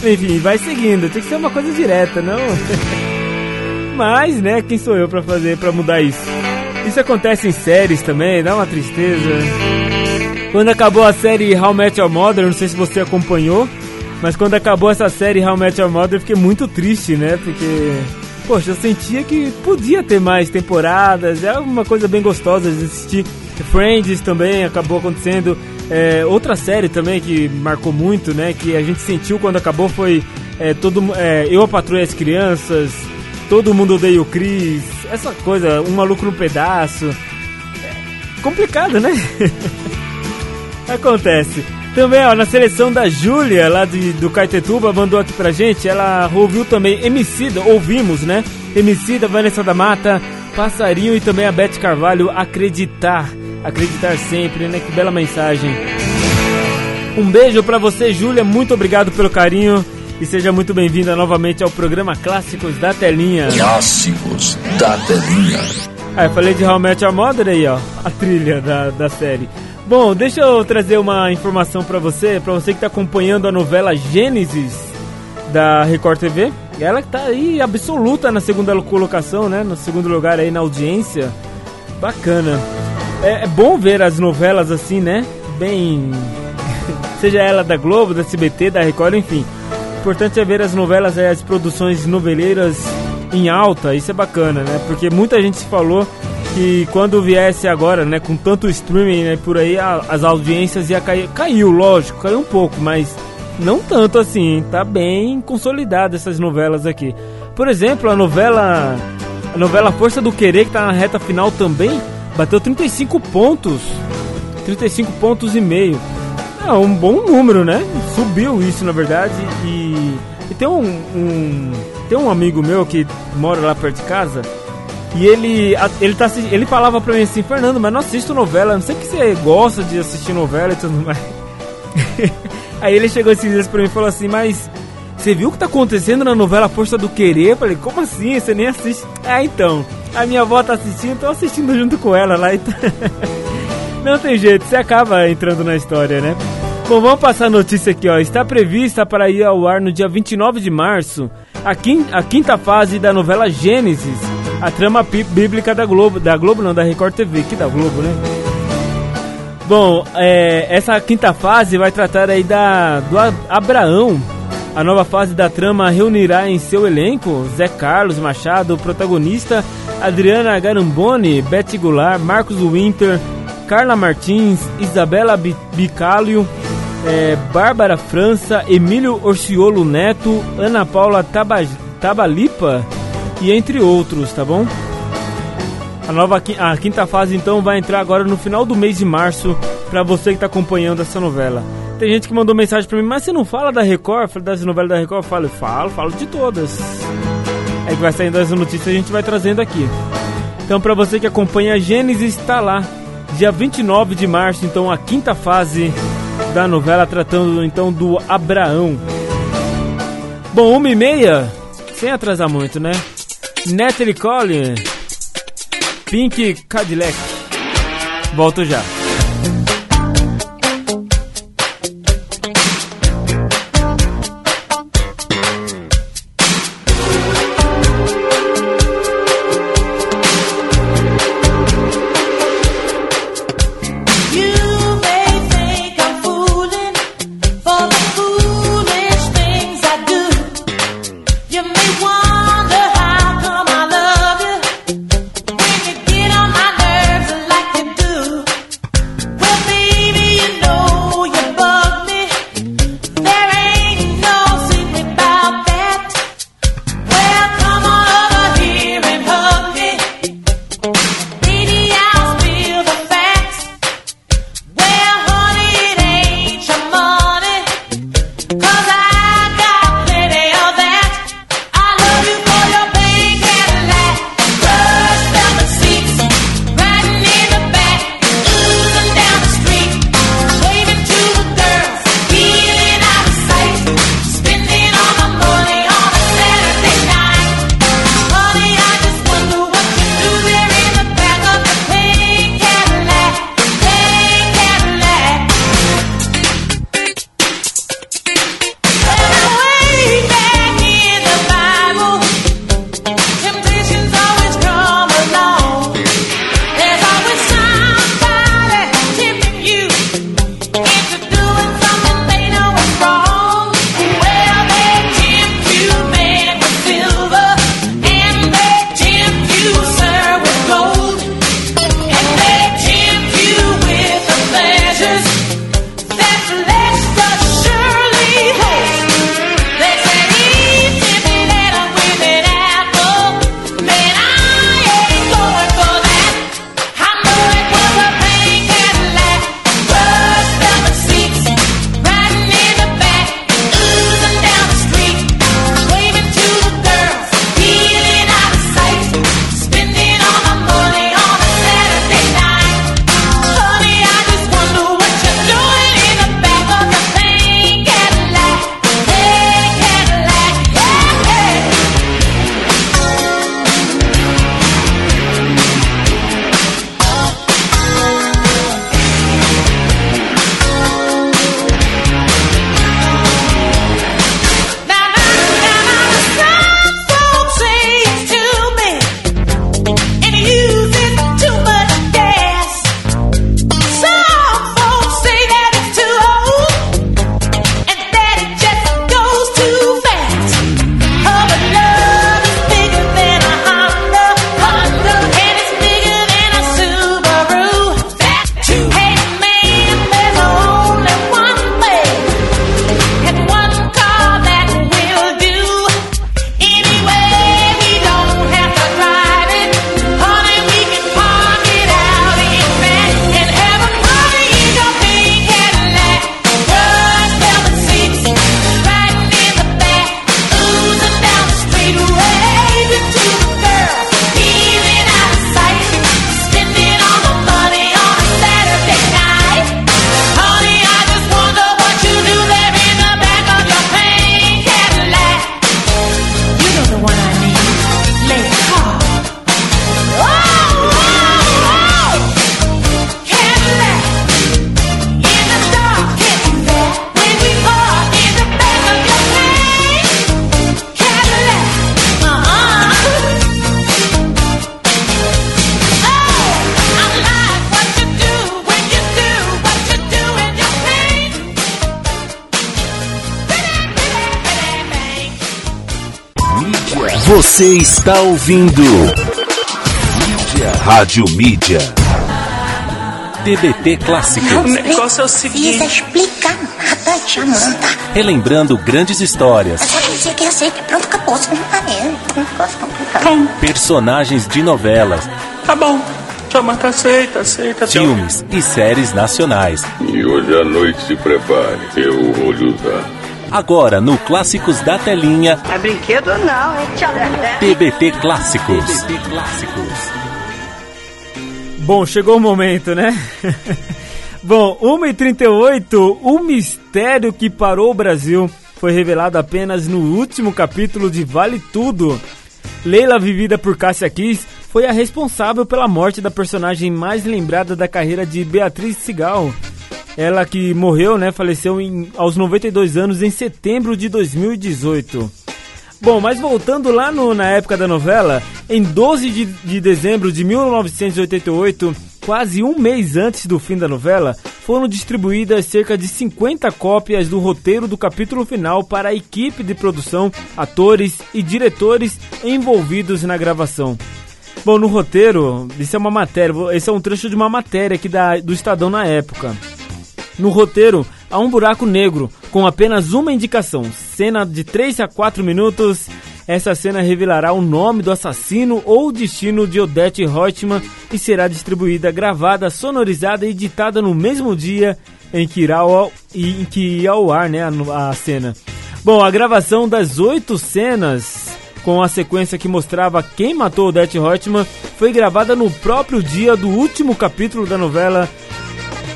Enfim, vai seguindo. Tem que ser uma coisa direta, não? mas, né, quem sou eu pra fazer, pra mudar isso? Isso acontece em séries também, dá uma tristeza. Quando acabou a série How Met Your Mother, não sei se você acompanhou, mas quando acabou essa série How I Met Your Mother, eu fiquei muito triste, né? Porque, poxa, eu sentia que podia ter mais temporadas, é uma coisa bem gostosa de assistir. Friends também acabou acontecendo. É, outra série também que marcou muito, né? Que a gente sentiu quando acabou foi é, todo, é, Eu, a Patrulha as Crianças, Todo Mundo Odeia o Chris, essa coisa, Um Maluco no Pedaço. É complicado, né? Acontece. Também, ó, na seleção da Júlia, lá de, do Caetetuba, mandou aqui pra gente. Ela ouviu também Emicida, ouvimos, né? Emicida, Vanessa da Mata, Passarinho e também a Beth Carvalho, Acreditar. Acreditar sempre, né? Que bela mensagem. Um beijo pra você, Júlia. Muito obrigado pelo carinho. E seja muito bem-vinda novamente ao programa Clássicos da Telinha. Clássicos da Telinha. Ah, eu falei de How Met Your Mother aí, ó. A trilha da, da série. Bom, deixa eu trazer uma informação pra você, pra você que tá acompanhando a novela Gênesis da Record TV. Ela que tá aí absoluta na segunda colocação, né? No segundo lugar aí na audiência. Bacana. É, é bom ver as novelas assim, né? Bem. Seja ela da Globo, da SBT, da Record, enfim. O importante é ver as novelas, as produções noveleiras em alta, isso é bacana, né? Porque muita gente se falou que quando viesse agora, né, com tanto streaming né, por aí, a, as audiências ia cair. Caiu, lógico, caiu um pouco, mas não tanto assim. Tá bem consolidada essas novelas aqui. Por exemplo, a novela a novela Força do Querer, que tá na reta final também, bateu 35 pontos. 35 pontos e meio. É um bom número, né? Subiu isso, na verdade. E, e tem um, um, tem um amigo meu que mora lá perto de casa. E ele, ele, tá, ele falava pra mim assim, Fernando, mas não assisto novela, não sei que você gosta de assistir novela e tudo mais. Aí ele chegou esses dias pra mim e falou assim, mas você viu o que tá acontecendo na novela Força do Querer? Eu falei, como assim? Você nem assiste? Ah, então, a minha avó tá assistindo, tô assistindo junto com ela lá. Então... não tem jeito, você acaba entrando na história, né? Bom, vamos passar a notícia aqui, ó. Está prevista para ir ao ar no dia 29 de março a quinta, a quinta fase da novela Gênesis, a trama bíblica da Globo, da Globo não, da Record TV, que da Globo, né? Bom, é, essa quinta fase vai tratar aí da do Abraão. A nova fase da trama reunirá em seu elenco Zé Carlos Machado, protagonista, Adriana Garamboni, Beth Goulart, Marcos Winter, Carla Martins, Isabela Bicalho, é, Bárbara França, Emílio Orciolo Neto, Ana Paula Taba, Tabalipa, e entre outros, tá bom? A nova a quinta fase então vai entrar agora no final do mês de março para você que tá acompanhando essa novela. Tem gente que mandou mensagem para mim, mas você não fala da Record, fala das novelas da Record? Eu falo, falo, falo de todas. É Aí vai saindo as notícias a gente vai trazendo aqui. Então para você que acompanha a Gênesis está lá, dia 29 de março, então a quinta fase da novela tratando então do Abraão. Bom, uma e meia, sem atrasar muito, né? Natalie Cole, Pink Cadillac. Volto já. Você está ouvindo Mídia. Rádio Mídia. TBT Clássico. O negócio é o seguinte. Não explicar nada, é Jamanta. Relembrando grandes histórias. Eu só dizer que ia ser é pronto acabou. Você não tá vendo. Personagens de novelas. Tá bom. Jamanta tá aceita, aceita. Filmes e séries nacionais. E hoje à noite se prepare. Eu vou lhe usar. Agora no Clássicos da Telinha, É brinquedo não, hein, tia Lelé? TBT Clássicos. Bom, chegou o momento, né? Bom, 1h38, o mistério que parou o Brasil foi revelado apenas no último capítulo de Vale Tudo. Leila, vivida por Cássia Kiss, foi a responsável pela morte da personagem mais lembrada da carreira de Beatriz Sigal. Ela que morreu, né, faleceu em, aos 92 anos em setembro de 2018. Bom, mas voltando lá no- na época da novela, em 12 de, de dezembro de 1988, quase um mês antes do fim da novela, foram distribuídas cerca de 50 cópias do roteiro do capítulo final para a equipe de produção, atores e diretores envolvidos na gravação. Bom, no roteiro, isso é uma matéria, esse é um trecho de uma matéria aqui da, do Estadão na época. No roteiro, há um buraco negro, com apenas uma indicação. Cena de 3 a 4 minutos. Essa cena revelará o nome do assassino ou o destino de Odette Reutemann e será distribuída, gravada, sonorizada e editada no mesmo dia em que irá ao, em que ao ar né, a, a cena. Bom, a gravação das oito cenas com a sequência que mostrava quem matou Odette Reutemann foi gravada no próprio dia do último capítulo da novela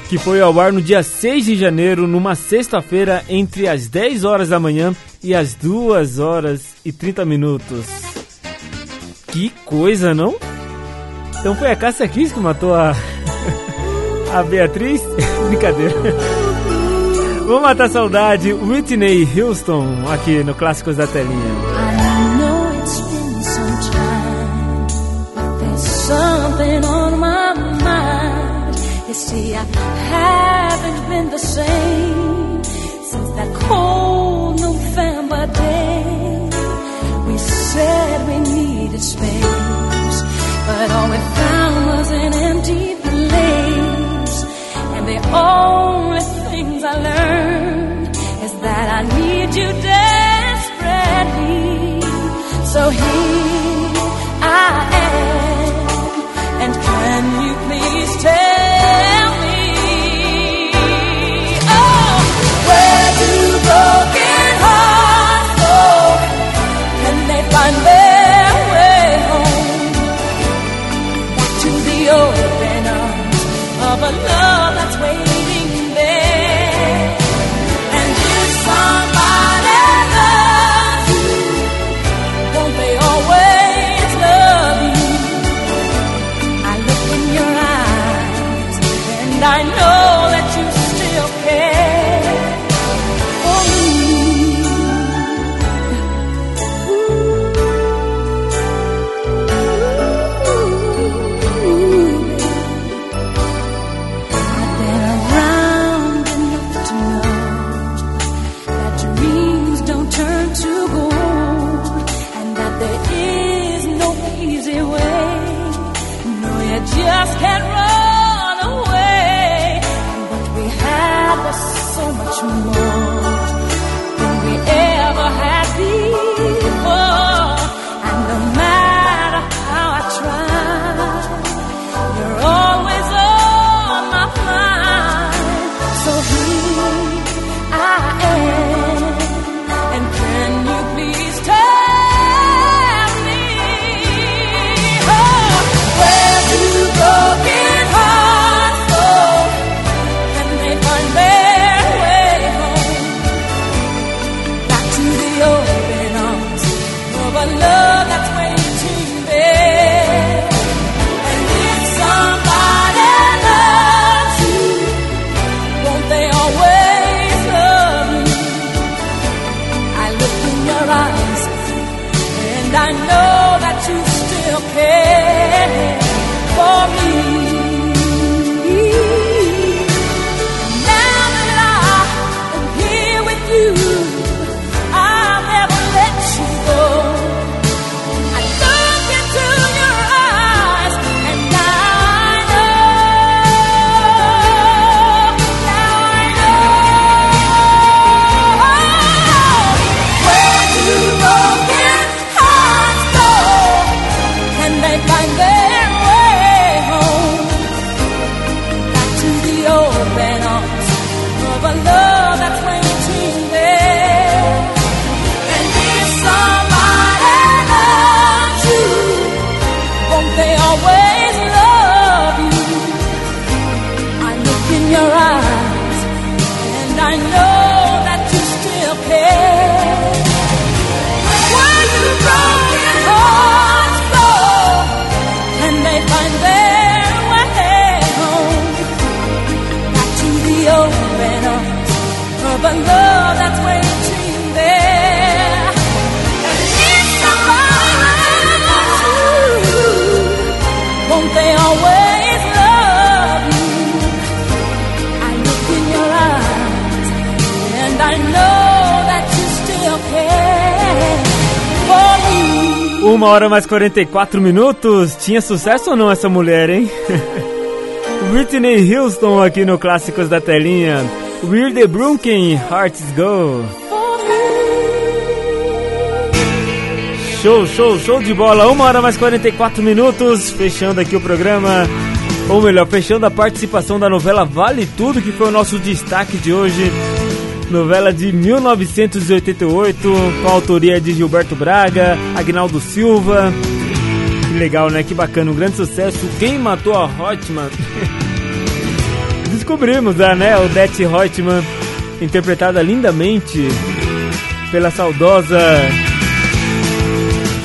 que foi ao ar no dia 6 de janeiro, numa sexta-feira, entre as 10 horas da manhã e as 2 horas e 30 minutos. Que coisa, não? Então foi a Cássia Kiss que matou a. a Beatriz? Brincadeira. Vamos matar a saudade, Whitney Houston, aqui no Clássicos da Telinha. You see, I haven't been the same since that cold November day. We said we needed space, but all we found was an empty place. And the only things I learned is that I need you desperately. So here I am, say I know uma hora mais 44 minutos. Tinha sucesso ou não essa mulher, hein? Whitney Houston aqui no Clássicos da Telinha. Weird the Brunken, Hearts Go. Show, show, show de bola. Uma hora mais 44 minutos. Fechando aqui o programa. Ou melhor, fechando a participação da novela Vale Tudo, que foi o nosso destaque de hoje. Novela de 1988, com a autoria de Gilberto Braga, Agnaldo Silva. Que legal, né? Que bacana, um grande sucesso. Quem matou a Hotman? Descobrimos, né? Odete Hotman, interpretada lindamente pela saudosa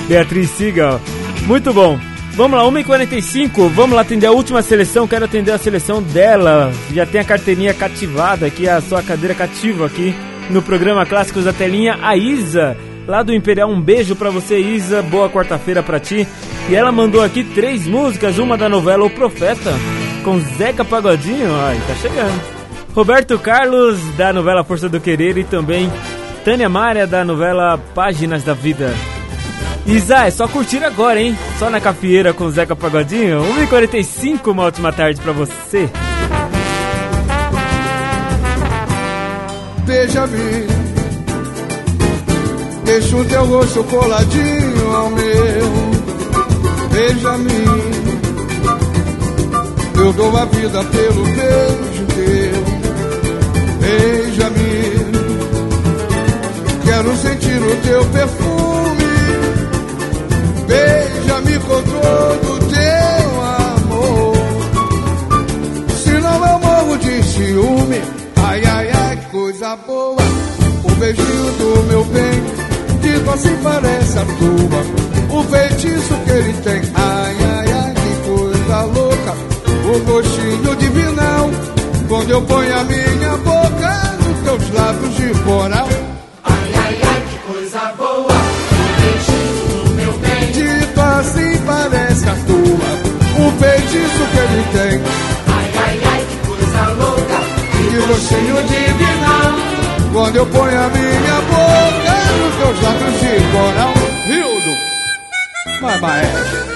Beatriz Sigal. Muito bom. Vamos lá, 1h45, vamos lá atender a última seleção. Quero atender a seleção dela. Já tem a carteirinha cativada aqui, a sua cadeira cativa aqui no programa Clássicos da Telinha. A Isa, lá do Imperial, um beijo pra você, Isa. Boa quarta-feira pra ti. E ela mandou aqui três músicas: uma da novela O Profeta, com Zeca Pagodinho. Ai, tá chegando. Roberto Carlos, da novela Força do Querer. E também Tânia Maria, da novela Páginas da Vida. Isa, é só curtir agora, hein? Só na cafieira com o Zeca Pagodinho. 1h45, uma ótima tarde pra você. Beija-me, deixa o teu rosto coladinho ao meu. Beija-me, eu dou a vida pelo beijo teu. Beija-me, quero sentir o teu perfume. Assim parece a tua. O feitiço que ele tem. Ai, ai, ai, que coisa louca. O gostinho divinal. Quando eu ponho a minha boca nos teus lábios de coral. Ai, ai, ai, que coisa boa. O beijinho do meu bem. Dito assim parece a tua O feitiço que ele tem Ai, ai, ai, que coisa louca. Que gostinho divinal Quando eu ponho a minha boca Nos teus lábios de coral Rildo. Vai, maestro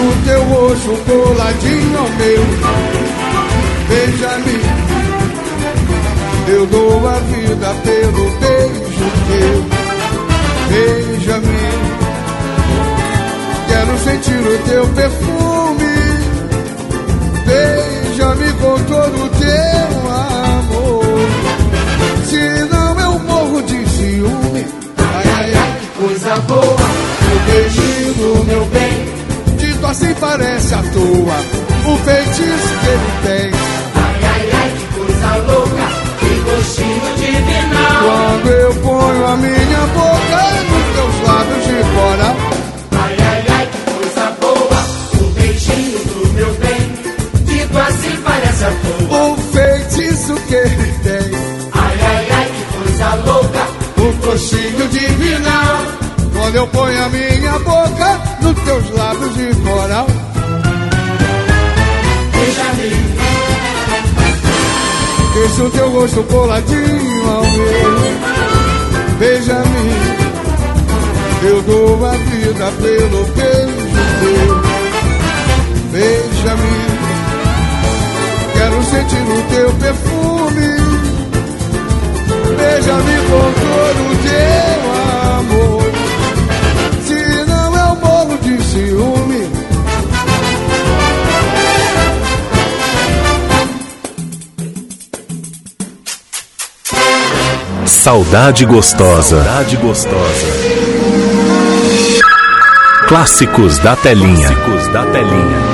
o teu rosto coladinho ao meu. Beija-me Eu dou a vida pelo beijo teu. Beija-me Quero sentir o teu perfume. Beija-me com todo o teu amor. Senão eu morro de ciúme. Ai, ai, ai, que coisa boa. O beijinho meu bem assim parece a tua O feitiço que ele tem Ai, ai, ai, que coisa louca. Que gostinho divinal. Quando eu ponho a minha boca Nos teus lábios de coral Ai, ai, ai, que coisa boa. O beijinho do meu bem. Dito assim parece a tua. O feitiço que ele tem Ai, ai, ai, que coisa louca. O coxinho divinal Quando eu ponho a minha boca Nos teus lábios de coral Beija-me, Deixa o teu rosto coladinho ao meu. Beija-me. Eu dou a vida pelo beijo teu. Beija-me. Quero sentir o teu perfume. Beija-me com todo o teu amor ciúme Saudade gostosa. Saudade gostosa. Clássicos da telinha. Clássicos da telinha.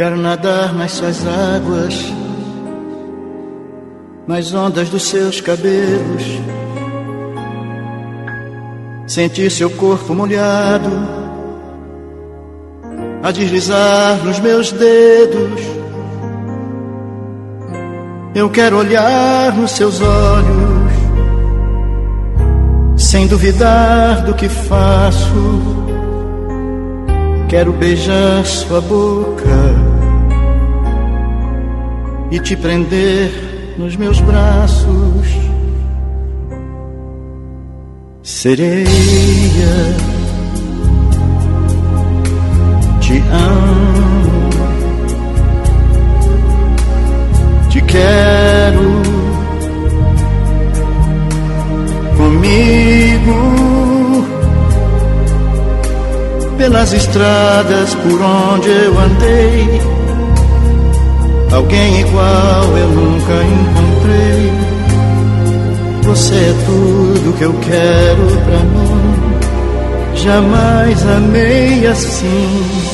Quero nadar nas suas águas, nas ondas dos seus cabelos, sentir seu corpo molhado a deslizar nos meus dedos. Eu quero olhar nos seus olhos, sem duvidar do que faço. Quero beijar sua boca e te prender nos meus braços. Sereia, te amo, te quero comigo pelas estradas por onde eu andei. Alguém igual eu nunca encontrei. Você é tudo que eu quero pra mim. Jamais amei assim.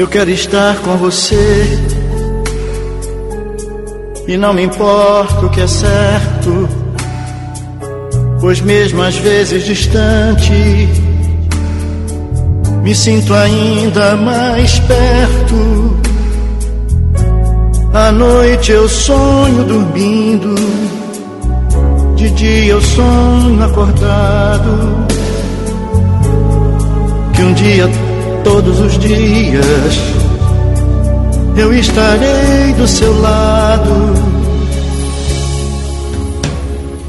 Eu quero estar com você e não me importa o que é certo, pois mesmo às vezes distante, me sinto ainda mais perto. À noite eu sonho dormindo, de dia eu sonho acordado. Que um dia todos os dias. Eu estarei do seu lado,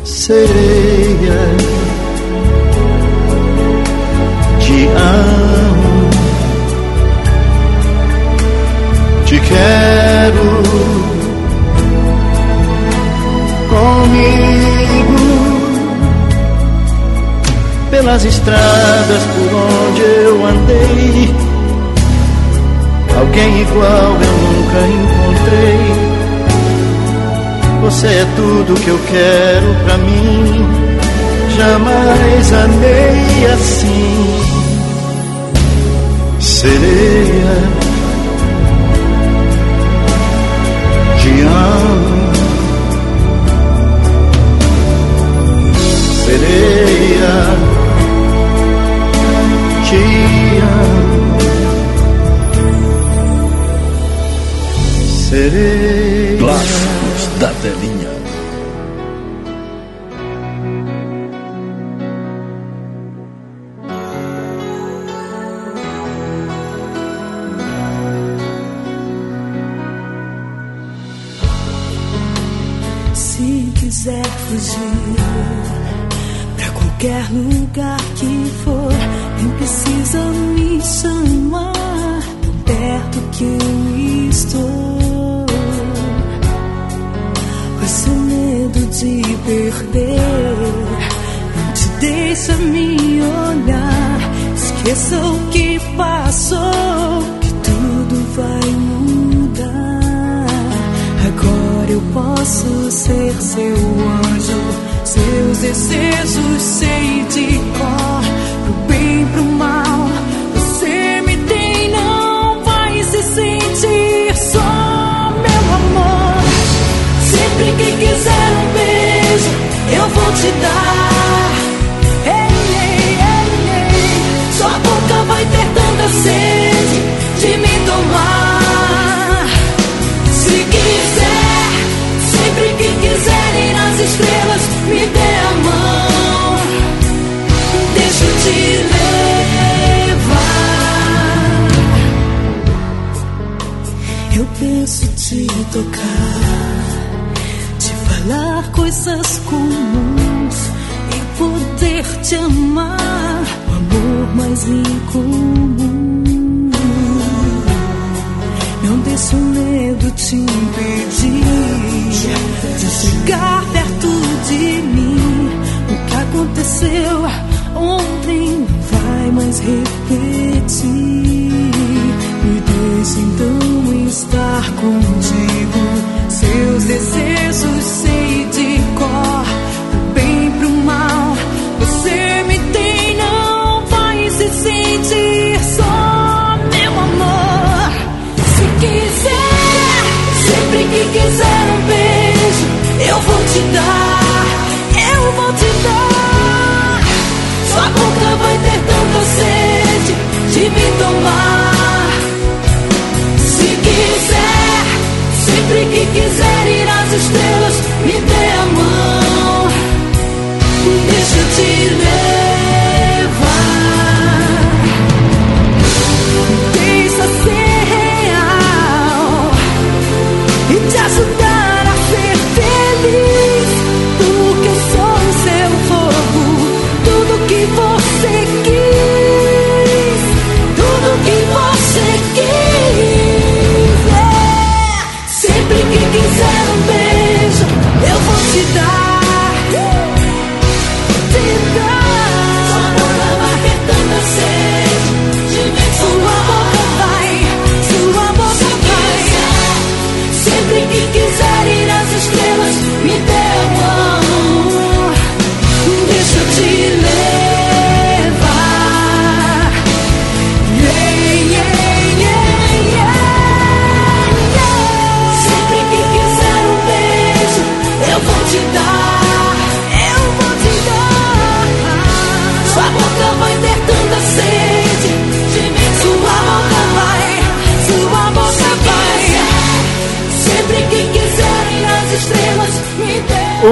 sereia. Te amo, te quero. Comigo pelas estradas por onde eu andei. Alguém igual eu nunca encontrei. Você é tudo que eu quero pra mim. Jamais amei assim. Sereia, te amo.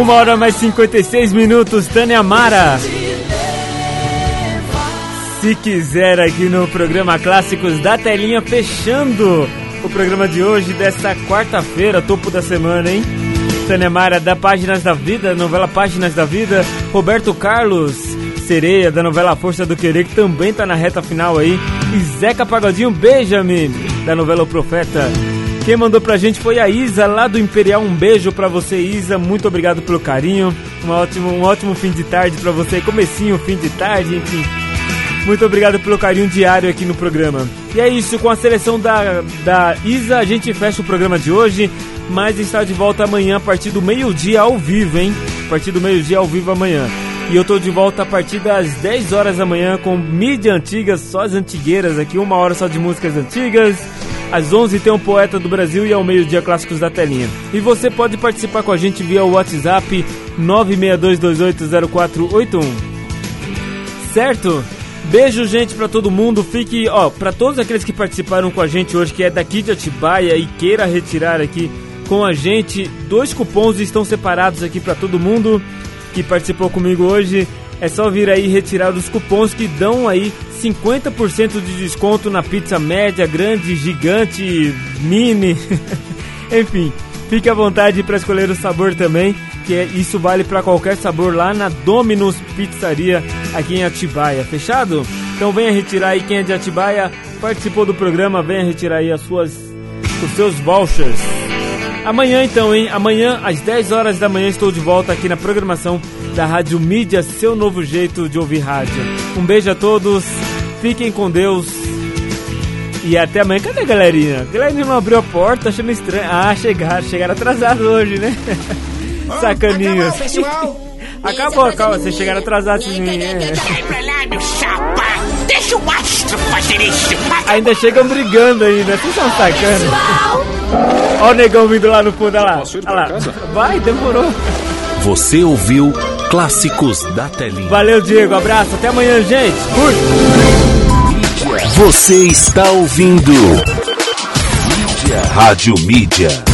Uma hora mais 56 minutos, Tânia Mara. Se quiser aqui no programa Clássicos da Telinha, fechando o programa de hoje, desta quarta-feira, topo da semana, hein? Tânia Mara, da Páginas da Vida, novela Páginas da Vida. Roberto Carlos Sereia, da novela Força do Querer, que também tá na reta final aí. E Zeca Pagodinho Benjamin, da novela O Profeta. Quem mandou pra gente foi a Isa, lá do Imperial. Um beijo pra você, Isa. Muito obrigado pelo carinho. Um ótimo, um ótimo fim de tarde pra você. Comecinho, fim de tarde, enfim. Muito obrigado pelo carinho diário aqui no programa. E é isso, com a seleção da, da Isa, a gente fecha o programa de hoje, mas está de volta amanhã a partir do meio-dia ao vivo, hein? A partir do meio-dia ao vivo amanhã. E eu tô de volta a partir das 10 horas da manhã com mídia antiga, só as antigueiras aqui, uma hora só de músicas antigas. Às 11 tem um poeta do Brasil e ao meio-dia clássicos da telinha. E você pode participar com a gente via WhatsApp 962280481. Certo? Beijo, gente, pra todo mundo. Fique, ó, pra todos aqueles que participaram com a gente hoje, que é daqui de Atibaia e queira retirar aqui com a gente, dois cupons estão separados aqui pra todo mundo que participou comigo hoje. É só vir aí retirar os cupons que dão aí 50% de desconto na pizza média, grande, gigante, mini. Enfim, fique à vontade para escolher o sabor também, que é, isso vale para qualquer sabor lá na Dominus Pizzaria aqui em Atibaia. Fechado? Então venha retirar aí quem é de Atibaia, participou do programa, venha retirar aí as suas os seus vouchers. Amanhã então, hein? Amanhã às 10 horas da manhã estou de volta aqui na programação da Rádio Mídia, seu novo jeito de ouvir rádio. Um beijo a todos, fiquem com Deus e até amanhã. Cadê a galerinha? A galerinha não abriu a porta, achando estranho. Ah, chegaram, chegaram atrasados hoje, né? Sacaninhos. Acabou. Acabou, calma, vocês chegaram atrasados. Sim, é. Sai pra lá, meu chapa. Deixa o astro fazer isso. Ainda chegam brigando ainda, vocês são sacanas. Ó o negão vindo lá no fundo, olha lá. Olha lá. Vai, demorou. Você ouviu Clássicos da Telinha. Valeu, Diego. Abraço. Até amanhã, gente. Fui. Você está ouvindo Mídia. Rádio Mídia.